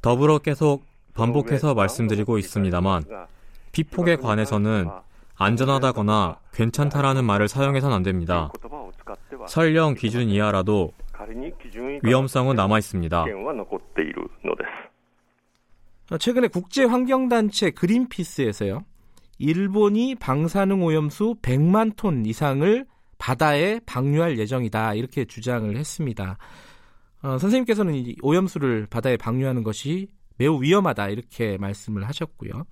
더불어 계속 반복해서 말씀드리고 있습니다만 피폭에 관해서는 안전하다거나 괜찮다라는 말을 사용해서는 안 됩니다. 설령 기준 이하라도 위험성은 남아 있습니다. 최근에 국제환경단체 그린피스에서요. 일본이 방사능 오염수 100만 톤 이상을 바다에 방류할 예정이다 이렇게 주장을 했습니다. 어, 선생님께서는 이 오염수를 바다에 방류하는 것이 매우 위험하다 이렇게 말씀을 하셨고요.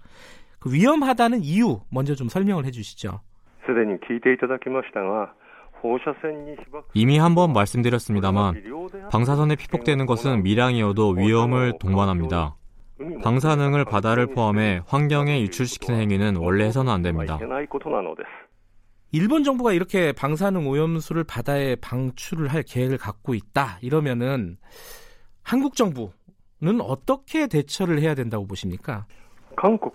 그 위험하다는 이유 먼저 좀 설명을 해주시죠. 이미 한번 말씀드렸습니다만 방사선에 피폭되는 것은 미량이어도 위험을 동반합니다. 방사능을 바다를 포함해 환경에 유출시키는 행위는 원래 해서는 안 됩니다. 일본 정부가 이렇게 방사능 오염수를 바다에 방출을 할 계획을 갖고 있다 이러면은 한국 정부는 어떻게 대처를 해야 된다고 보십니까? 한국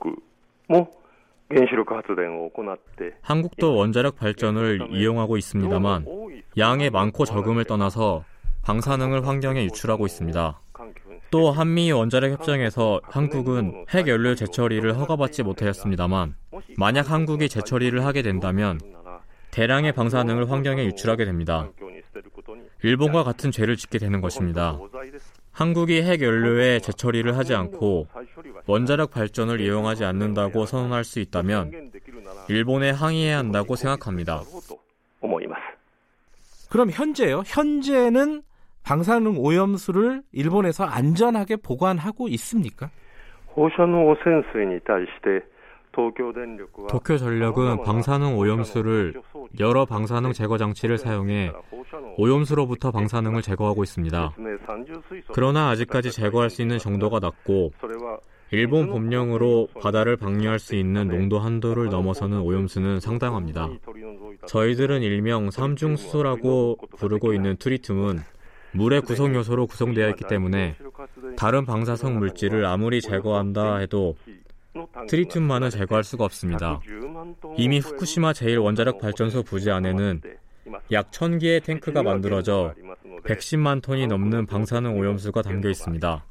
뭐 한국도 원자력 발전을 이용하고 있습니다만 양의 많고 적음을 떠나서 방사능을 환경에 유출하고 있습니다. 또 한미 원자력 협정에서 한국은 핵 연료 재처리를 허가받지 못하였습니다만 만약 한국이 재처리를 하게 된다면 대량의 방사능을 환경에 유출하게 됩니다. 일본과 같은 죄를 짓게 되는 것입니다. 한국이 핵 연료의 재처리를 하지 않고 원자력 발전을 이용하지 않는다고 선언할 수 있다면 일본에 항의해야 한다고 생각합니다. 그럼 현재요? 현재는 방사능 오염수를 일본에서 안전하게 보관하고 있습니까? 放射能汚染水に対して 도쿄 전력은 방사능 오염수를 여러 방사능 제거 장치를 사용해 오염수로부터 방사능을 제거하고 있습니다. 그러나 아직까지 제거할 수 있는 정도가 낮고 일본 법령으로 바다를 방류할 수 있는 농도 한도를 넘어서는 오염수는 상당합니다. 저희들은 일명 삼중수소라고 부르고 있는 트리튬은 물의 구성 요소로 구성되어 있기 때문에 다른 방사성 물질을 아무리 제거한다 해도 트리튬만은 제거할 수가 없습니다. 이미 후쿠시마 제1원자력 발전소 부지 안에는 약 1000개의 탱크가 만들어져 110만 톤이 넘는 방사능 오염수가 담겨 있습니다.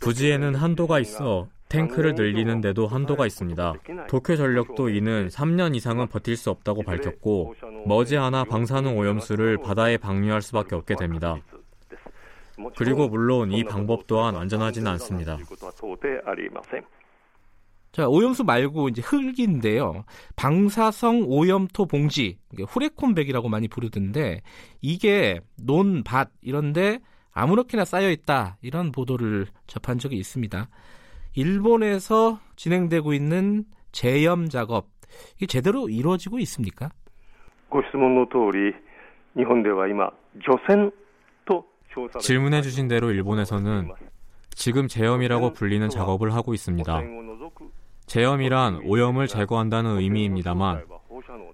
부지에는 한도가 있어 탱크를 늘리는데도 한도가 있습니다. 도쿄 전력도 이는 3년 이상은 버틸 수 없다고 밝혔고 머지않아 방사능 오염수를 바다에 방류할 수밖에 없게 됩니다. 그리고 물론 이 방법 또한 안전하지는 않습니다. 자, 오염수 말고 이제 흙인데요. 방사성 오염토 봉지, 후레콘백이라고 많이 부르던데 이게 논, 밭 이런데 아무렇게나 쌓여 있다 이런 보도를 접한 적이 있습니다. 일본에서 진행되고 있는 재염 작업 이게 제대로 이루어지고 있습니까? 질문해 주신 대로 일본에서는 지금 재염이라고 불리는 작업을 하고 있습니다. 재염이란 오염을 제거한다는 의미입니다만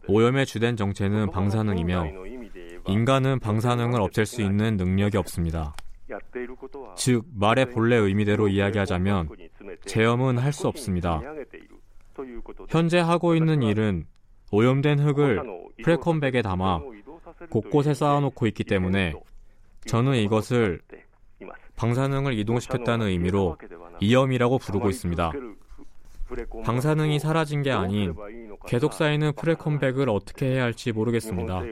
오염의 주된 정체는 방사능이며 인간은 방사능을 없앨 수 있는 능력이 없습니다. 즉 말의 본래 의미대로 이야기하자면 재염은 할 수 없습니다. 현재 하고 있는 일은 오염된 흙을 프레콘백에 담아 곳곳에 쌓아놓고 있기 때문에 저는 이것을 방사능을 이동시켰다는 의미로 이염이라고 부르고 있습니다. 방사능이 사라진 게 아닌 계속 쌓이는 프레콘백을 어떻게 해야 할지 모르겠습니다.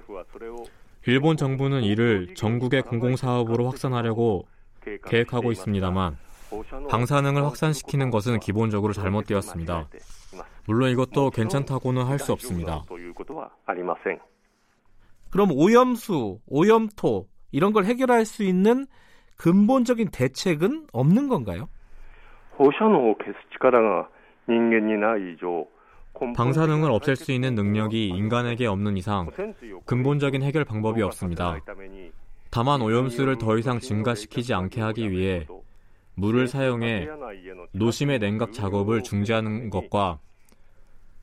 일본 정부는 이를 전국의 공공사업으로 확산하려고 계획하고 있습니다만 방사능을 확산시키는 것은 기본적으로 잘못되었습니다. 물론 이것도 괜찮다고는 할 수 없습니다. 그럼 오염수, 오염토 이런 걸 해결할 수 있는 근본적인 대책은 없는 건가요? 방사능을 없앨 수 있는 능력이 인간에게 없는 이상 근본적인 해결 방법이 없습니다. 다만 오염수를 더 이상 증가시키지 않게 하기 위해 물을 사용해 노심의 냉각 작업을 중지하는 것과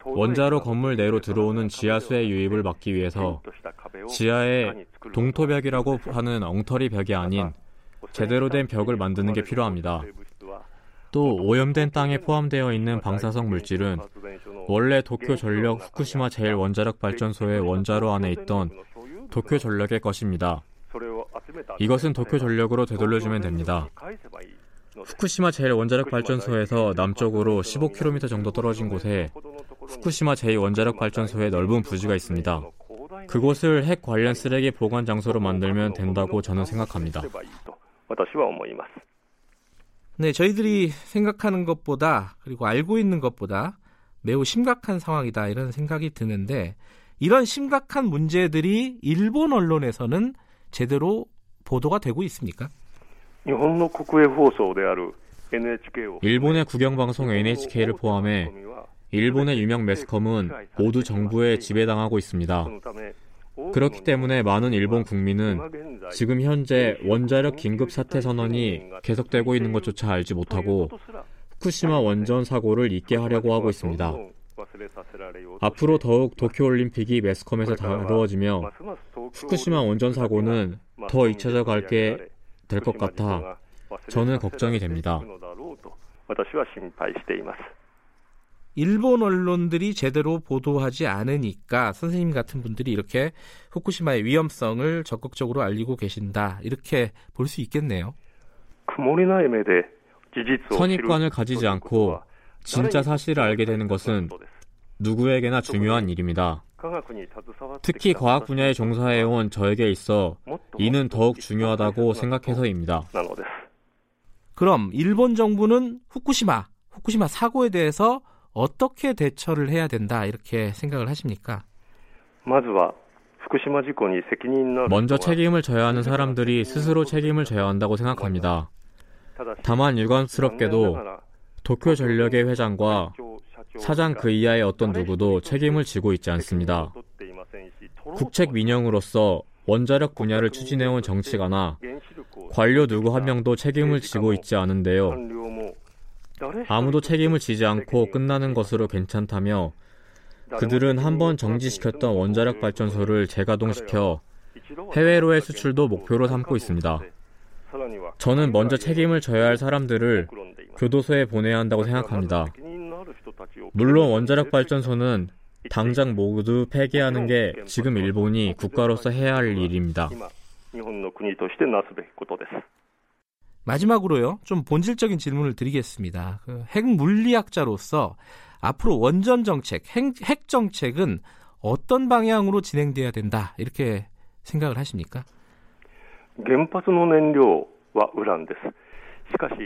원자로 건물 내로 들어오는 지하수의 유입을 막기 위해서 지하에 동토벽이라고 하는 엉터리 벽이 아닌 제대로 된 벽을 만드는 게 필요합니다. 또 오염된 땅에 포함되어 있는 방사성 물질은 원래 도쿄 전력 후쿠시마 제1원자력 발전소의 원자로 안에 있던 도쿄 전력의 것입니다. 이것은 도쿄 전력으로 되돌려주면 됩니다. 후쿠시마 제1원자력 발전소에서 남쪽으로 15km 정도 떨어진 곳에 후쿠시마 제2 원자력 발전소의 넓은 부지가 있습니다. 그곳을 핵 관련 쓰레기 보관 장소로 만들면 된다고 저는 생각합니다. 네, 저희들이 생각하는 것보다 그리고 알고 있는 것보다 매우 심각한 상황이다 이런 생각이 드는데 이런 심각한 문제들이 일본 언론에서는 제대로 보도가 되고 있습니까? 일본의 국영방송 NHK를 포함해 일본의 유명 매스컴은 모두 정부에 지배당하고 있습니다. 그렇기 때문에 많은 일본 국민은 지금 현재 원자력 긴급 사태 선언이 계속되고 있는 것조차 알지 못하고 후쿠시마 원전 사고를 잊게 하려고 하고 있습니다. 앞으로 더욱 도쿄올림픽이 매스컴에서 다루어지며 후쿠시마 원전 사고는 더 잊혀져 갈게 될 것 같아 저는 걱정이 됩니다. 일본 언론들이 제대로 보도하지 않으니까 선생님 같은 분들이 이렇게 후쿠시마의 위험성을 적극적으로 알리고 계신다. 이렇게 볼 수 있겠네요. 선입관을 가지지 않고 진짜 사실을 알게 되는 것은 누구에게나 중요한 일입니다. 특히 과학 분야에 종사해온 저에게 있어 이는 더욱 중요하다고 생각해서입니다. 그럼 일본 정부는 후쿠시마, 후쿠시마 사고에 대해서 어떻게 대처를 해야 된다 이렇게 생각을 하십니까? 먼저 책임을 져야 하는 사람들이 스스로 책임을 져야 한다고 생각합니다. 다만 유감스럽게도 도쿄 전력의 회장과 사장 그 이하의 어떤 누구도 책임을 지고 있지 않습니다. 국책 민영으로서 원자력 분야를 추진해온 정치가나 관료 누구 한 명도 책임을 지고 있지 않은데요. 아무도 책임을 지지 않고 끝나는 것으로 괜찮다며 그들은 한번 정지시켰던 원자력 발전소를 재가동시켜 해외로의 수출도 목표로 삼고 있습니다. 저는 먼저 책임을 져야 할 사람들을 교도소에 보내야 한다고 생각합니다. 물론 원자력 발전소는 당장 모두 폐기하는 게 지금 일본이 국가로서 해야 할 일입니다. 마지막으로요, 좀 본질적인 질문을 드리겠습니다. 그 핵 물리학자로서 앞으로 원전 정책, 핵, 핵 정책은 어떤 방향으로 진행돼야 된다 이렇게 생각을 하십니까?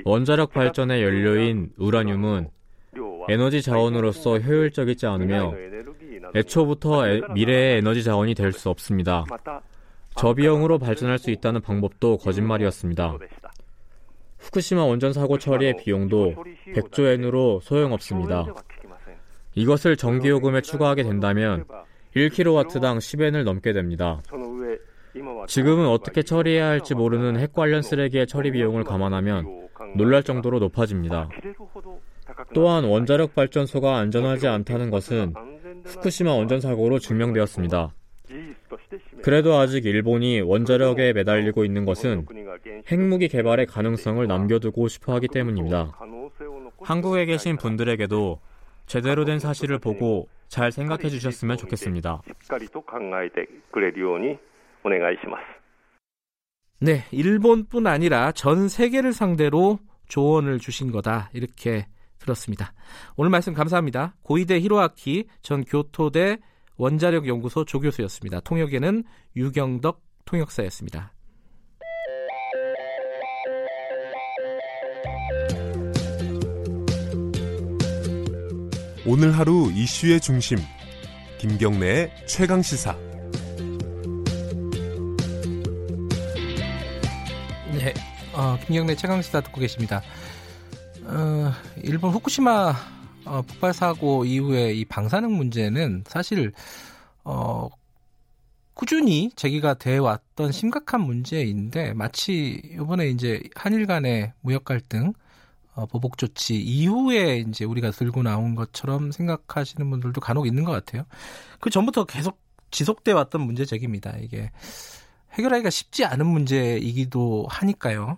원자력 발전의 연료인 우라늄은 에너지 자원으로서 효율적이지 않으며 애초부터 에, 미래의 에너지 자원이 될 수 없습니다. 저비용으로 발전할 수 있다는 방법도 거짓말이었습니다. 후쿠시마 원전 사고 처리의 비용도 100조 엔으로 소용없습니다. 이것을 전기요금에 추가하게 된다면 1kW당 10엔을 넘게 됩니다. 지금은 어떻게 처리해야 할지 모르는 핵 관련 쓰레기의 처리 비용을 감안하면 놀랄 정도로 높아집니다. 또한 원자력 발전소가 안전하지 않다는 것은 후쿠시마 원전 사고로 증명되었습니다. 그래도 아직 일본이 원자력에 매달리고 있는 것은 핵무기 개발의 가능성을 남겨두고 싶어 하기 때문입니다. 한국에 계신 분들에게도 제대로 된 사실을 보고 잘 생각해 주셨으면 좋겠습니다. 네, 일본뿐 아니라 전 세계를 상대로 조언을 주신 거다. 이렇게 들었습니다. 오늘 말씀 감사합니다. 고이대 히로아키 전 교토대 원자력 연구소 조교수였습니다. 통역에는 유경덕 통역사였습니다. 오늘 하루 이슈의 중심 김경래의 최강 시사. 네, 어, 김경래 최강 시사 듣고 계십니다. 어, 일본 후쿠시마 어, 폭발 사고 이후에 이 방사능 문제는 사실 어, 꾸준히 제기가 돼 왔던 심각한 문제인데 마치 이번에 이제 한일 간의 무역 갈등 어, 보복 조치 이후에 이제 우리가 들고 나온 것처럼 생각하시는 분들도 간혹 있는 것 같아요. 그 전부터 계속 지속돼 왔던 문제 제기입니다. 이게 해결하기가 쉽지 않은 문제이기도 하니까요.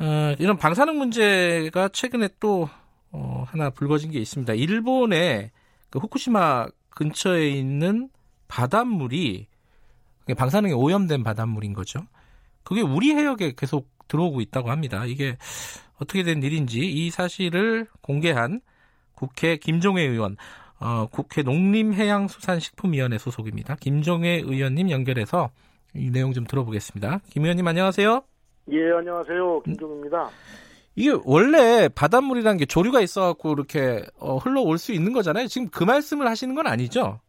어, 이런 방사능 문제가 최근에 또 어, 하나 불거진 게 있습니다. 일본의 그 후쿠시마 근처에 있는 바닷물이 방사능에 오염된 바닷물인 거죠. 그게 우리 해역에 계속 들어오고 있다고 합니다. 이게 어떻게 된 일인지 이 사실을 공개한 국회 김종회 의원, 어, 국회 농림해양수산식품위원회 소속입니다. 김종회 의원님 연결해서 이 내용 좀 들어보겠습니다. 김 의원님 안녕하세요. 예, 안녕하세요. 김종입니다. 이게 원래 바닷물이라는 게 조류가 있어갖고 이렇게 어, 흘러올 수 있는 거잖아요. 지금 그 말씀을 하시는 건 아니죠?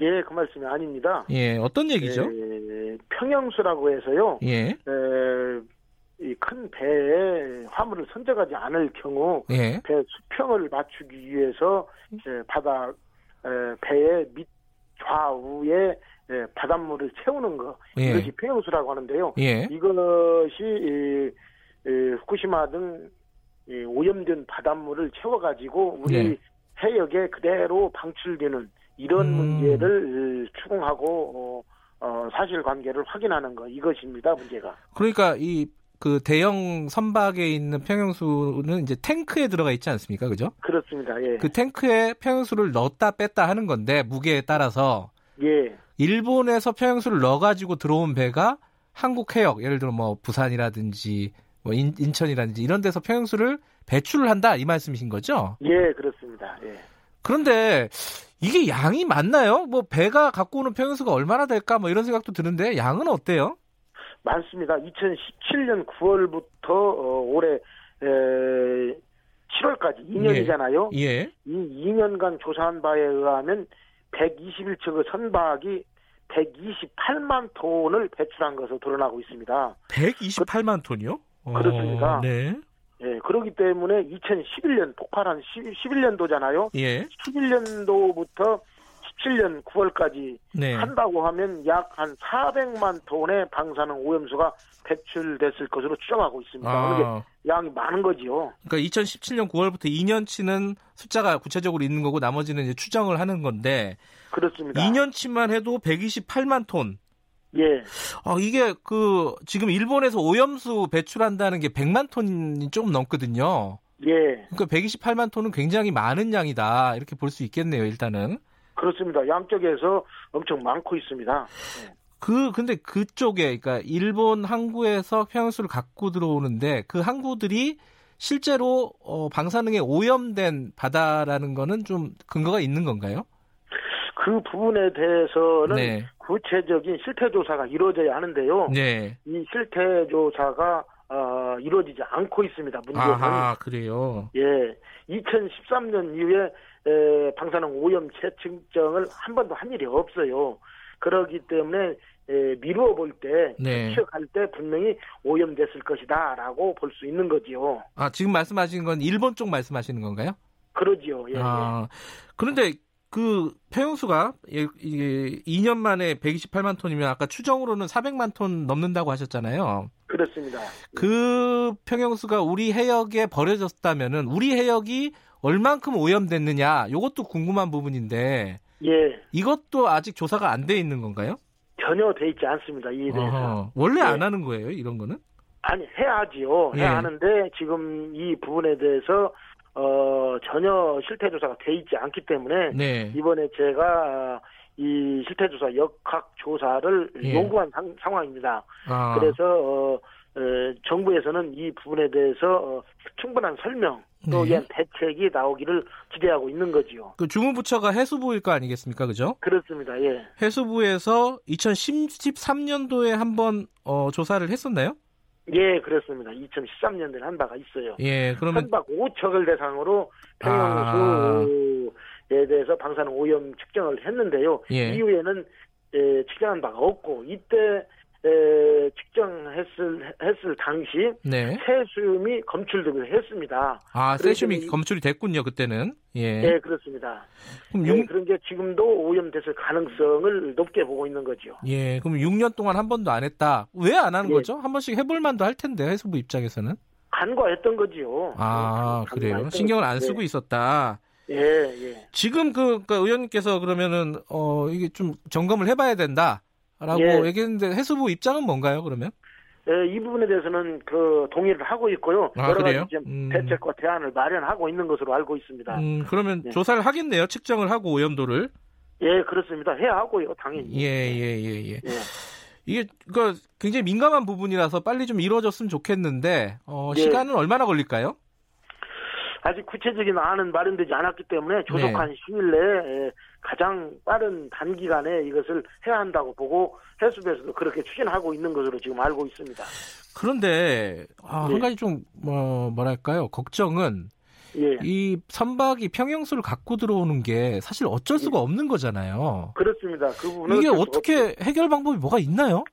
예, 그 말씀이 아닙니다. 예, 어떤 얘기죠? 예, 평형수라고 해서요. 예. 에, 이 큰 배에 화물을 선적하지 않을 경우 예. 배 수평을 맞추기 위해서 이제 바다 에, 배의 밑 좌우에 에, 바닷물을 채우는 거 예. 이것이 평형수라고 하는데요. 예. 이것이 이, 이, 후쿠시마 등 이, 오염된 바닷물을 채워가지고 우리 예. 해역에 그대로 방출되는 이런 음. 문제를 추궁하고 어, 어, 사실관계를 확인하는 거 이것입니다 문제가. 그러니까 이 그 대형 선박에 있는 평형수는 이제 탱크에 들어가 있지 않습니까? 그죠? 그렇습니다. 예. 그 탱크에 평형수를 넣었다 뺐다 하는 건데 무게에 따라서 예. 일본에서 평형수를 넣어 가지고 들어온 배가 한국 해역 예를 들어 뭐 부산이라든지 뭐 인, 천이라든지 이런 데서 평형수를 배출을 한다 이 말씀이신 거죠? 예, 그렇습니다. 예. 그런데 이게 양이 맞나요? 뭐 배가 갖고 오는 평형수가 얼마나 될까 뭐 이런 생각도 드는데 양은 어때요? 많습니다. 2017년 9월부터 어, 올해 에, 7월까지 2년이잖아요. 예. 예. 이 2년간 조사한 바에 의하면 121척의 선박이 128만 톤을 배출한 것으로 드러나고 있습니다. 128만 톤이요? 그렇습니다. 어, 네. 예, 그렇기 때문에 2011년 폭발한 11, 년도잖아요 예. 11년도부터 2017년 9월까지 네. 한다고 하면 약 한 400만 톤의 방사능 오염수가 배출됐을 것으로 추정하고 있습니다. 아. 양이 많은 거지요. 그러니까 2017년 9월부터 2년치는 숫자가 구체적으로 있는 거고 나머지는 이제 추정을 하는 건데 그렇습니다. 2년치만 해도 128만 톤. 예. 아, 이게 그 지금 일본에서 오염수 배출한다는 게 100만 톤이 좀 넘거든요. 예. 그러니까 128만 톤은 굉장히 많은 양이다. 이렇게 볼 수 있겠네요, 일단은. 그렇습니다. 양쪽에서 엄청 많고 있습니다. 네. 그 근데 그쪽에 그러니까 일본 항구에서 평양수를 갖고 들어오는데 그 항구들이 실제로 어, 방사능에 오염된 바다라는 거는 좀 근거가 있는 건가요? 그 부분에 대해서는 네. 구체적인 실태 조사가 이루어져야 하는데요. 네. 이 실태 조사가 어, 이루어지지 않고 있습니다. 문제는. 아 그래요. 예. 2013년 이후에 에, 방사능 오염 재측정을 한 번도 한 일이 없어요. 그러기 때문에 에, 미루어 볼 때 네. 추측할 때 분명히 오염됐을 것이다라고 볼 수 있는 거지요. 아 지금 말씀하시는 건 일본 쪽 말씀하시는 건가요? 그러지요. 예, 아, 예. 그런데 그 폐용수가 이게 2년 만에 128만 톤이면 아까 추정으로는 400만 톤 넘는다고 하셨잖아요. 그렇습니다. 그 평형수가 우리 해역에 버려졌다면은 우리 해역이 얼만큼 오염됐느냐 이것도 궁금한 부분인데 예. 이것도 아직 조사가 안 돼 있는 건가요? 전혀 돼 있지 않습니다. 이에 대해서. 어허. 원래 예. 안 하는 거예요, 이런 거는? 아니, 해야지요. 해야 예. 하는데 지금 이 부분에 대해서 어, 전혀 실태 조사가 돼 있지 않기 때문에 네. 이번에 제가 이 실태 조사 역학 조사를 예. 요구한 상, 황입니다 아. 그래서 어, 에, 정부에서는 이 부분에 대해서 어, 충분한 설명 또 네. 대책이 나오기를 기대하고 있는 거지요. 그 주무부처가 해수부일 거 아니겠습니까, 그죠? 그렇습니다. 예. 해수부에서 2013년도에 한번 어, 조사를 했었나요? 예, 그렇습니다. 2013년도에 한 바가 있어요. 예, 그러면 선박 5척을 대상으로 평양수에 아... 대해서 방사능 오염 측정을 했는데요. 예. 이후에는 예, 측정한 바가 없고 이때 에, 측정했을 했을 당시 네. 세슘이 검출되기도 했습니다. 아, 세슘이 검출이 됐군요, 그때는. 예. 네, 그렇습니다. 그럼 6... 네, 그런 게 지금도 오염됐을 가능성을 높게 보고 있는 거죠. 예, 그럼 6년 동안 한 번도 안 했다. 왜 안 하는 예. 거죠? 한 번씩 해볼 만도 할 텐데, 해수부 입장에서는. 간과했던 거지요. 아, 그래요? 신경을 안 쓰고 네. 있었다. 예, 예. 지금 그, 그러니까 의원님께서 그러면은, 어, 이게 좀 점검을 해봐야 된다. 라고 예. 얘기했는데 해수부 입장은 뭔가요, 그러면? 예, 이 부분에 대해서는 그 동의를 하고 있고요. 아, 여러 그래요? 가지 음. 대책과 대안을 마련하고 있는 것으로 알고 있습니다. 음, 그러면 예. 조사를 하겠네요. 측정을 하고 오염도를. 예, 그렇습니다. 해야 하고요, 당연히. 예, 예, 예, 예. 예. 이게 그러니까 굉장히 민감한 부분이라서 빨리 좀 이루어졌으면 좋겠는데 어, 예. 시간은 얼마나 걸릴까요? 아직 구체적인 안은 마련되지 않았기 때문에 조속한 네. 시일 내에 가장 빠른 단기간에 이것을 해야 한다고 보고 해수부에서도 그렇게 추진하고 있는 것으로 지금 알고 있습니다. 그런데 아, 네. 한 가지 좀 뭐, 뭐랄까요 걱정은 예. 이 선박이 평형수를 갖고 들어오는 게 사실 어쩔 수가 예. 없는 거잖아요. 그렇습니다. 그 부분은 이게 어떻게 해결 방법이 뭐가 있나요?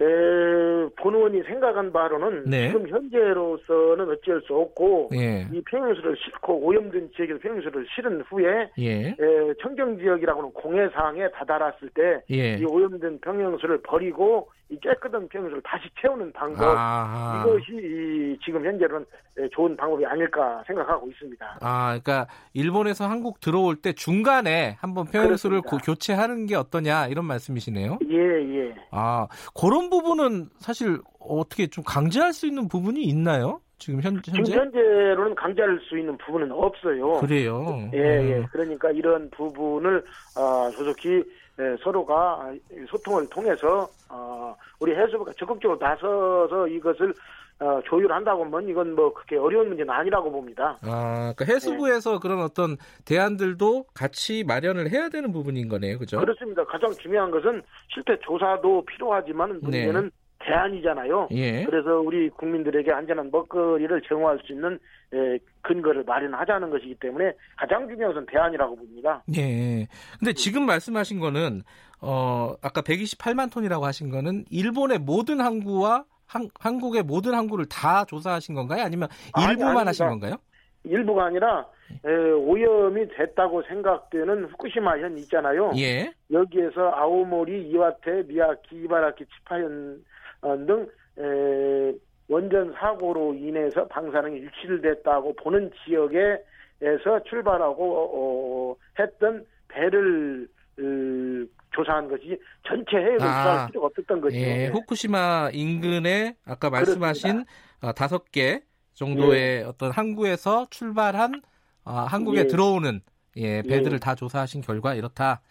에, 본의원이 생각한 바로는 네. 지금 현재로서는 어찌할 수 없고 예. 이 평형수를 싣고 오염된 지역에서 평형수를 실은 후에 예. 에, 청정 지역이라고는 공해상에 다다랐을 때이 예. 오염된 평형수를 버리고 이 깨끗한 평형수를 다시 채우는 방법 아하. 이것이 이, 지금 현재는 좋은 방법이 아닐까 생각하고 있습니다. 아, 그러니까 일본에서 한국 들어올 때 중간에 한번 평형수를 고, 교체하는 게 어떠냐 이런 말씀이시네요. 예, 예. 아, 그런 부분은 사실 어떻게 좀 강제할 수 있는 부분이 있나요? 지금 현, 재 지금 현재로는 강제할 수 있는 부분은 없어요. 그래요. 예, 예. 음. 그러니까 이런 부분을 어, 조속히 예, 서로가 소통을 통해서 어, 우리 해수부가 적극적으로 나서서 이것을 어, 조율한다고 하면 이건 뭐 그렇게 어려운 문제는 아니라고 봅니다. 아, 그러니까 해수부에서 네. 그런 어떤 대안들도 같이 마련을 해야 되는 부분인 거네요, 그죠? 그렇습니다. 가장 중요한 것은 실태 조사도 필요하지만 문제는 네. 대안이잖아요. 예. 그래서 우리 국민들에게 안전한 먹거리를 제공할 수 있는 에, 근거를 마련하자는 것이기 때문에 가장 중요한 것은 대안이라고 봅니다. 예. 근데 지금 말씀하신 거는 어 아까 128만 톤이라고 하신 거는 일본의 모든 항구와 한, 한국의 모든 항구를 다 조사하신 건가요? 아니면 일부만 아니, 하신 건가요? 일부가 아니라 에, 오염이 됐다고 생각되는 후쿠시마 현 있잖아요. 예. 여기에서 아오모리, 이와테, 미야키, 이바라키, 치파현 어, 등 에, 원전 사고로 인해서 방사능이 유출됐다고 보는 지역에서 출발하고 어, 했던 배를 으, 조사한 것이 전체 해외로 아, 조사할 필요가 없었던 거죠. 예, 후쿠시마 인근에 아까 말씀하신 어, 다섯 개 정도의 예. 어떤 항구에서 출발한 어, 한국에 예. 들어오는 예, 배들을 예. 다 조사하신 결과 이렇다.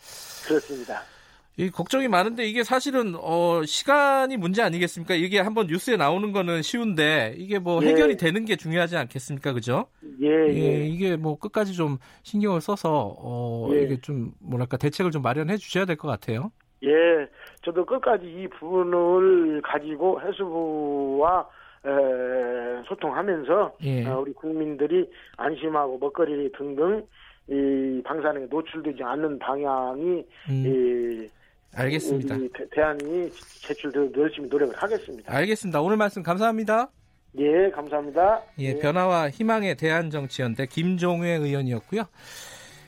그렇습니다. 이 걱정이 많은데 이게 사실은 어 시간이 문제 아니겠습니까? 이게 한번 뉴스에 나오는 거는 쉬운데 이게 뭐 예. 해결이 되는 게 중요하지 않겠습니까? 그죠? 예, 예. 예. 이게 뭐 끝까지 좀 신경을 써서 어 예. 이게 좀 뭐랄까 대책을 좀 마련해 주셔야 될 것 같아요. 예. 저도 끝까지 이 부분을 가지고 해수부와 에, 소통하면서 예. 어, 우리 국민들이 안심하고 먹거리 등등 이 방사능에 노출되지 않는 방향이 음. 이, 알겠습니다. 대안이 제출되도록 열심히 노력을 하겠습니다. 알겠습니다. 오늘 말씀 감사합니다. 예, 감사합니다. 예, 예. 변화와 희망의 대한정치연대 김종회 의원이었고요.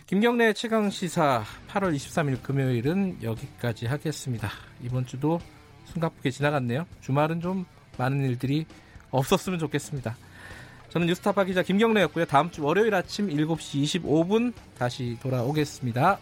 김경래 최강 시사 8월 23일 금요일은 여기까지 하겠습니다. 이번 주도 숨가쁘게 지나갔네요. 주말은 좀 많은 일들이 없었으면 좋겠습니다. 저는 뉴스타파 기자 김경래였고요. 다음 주 월요일 아침 7시 25분 다시 돌아오겠습니다.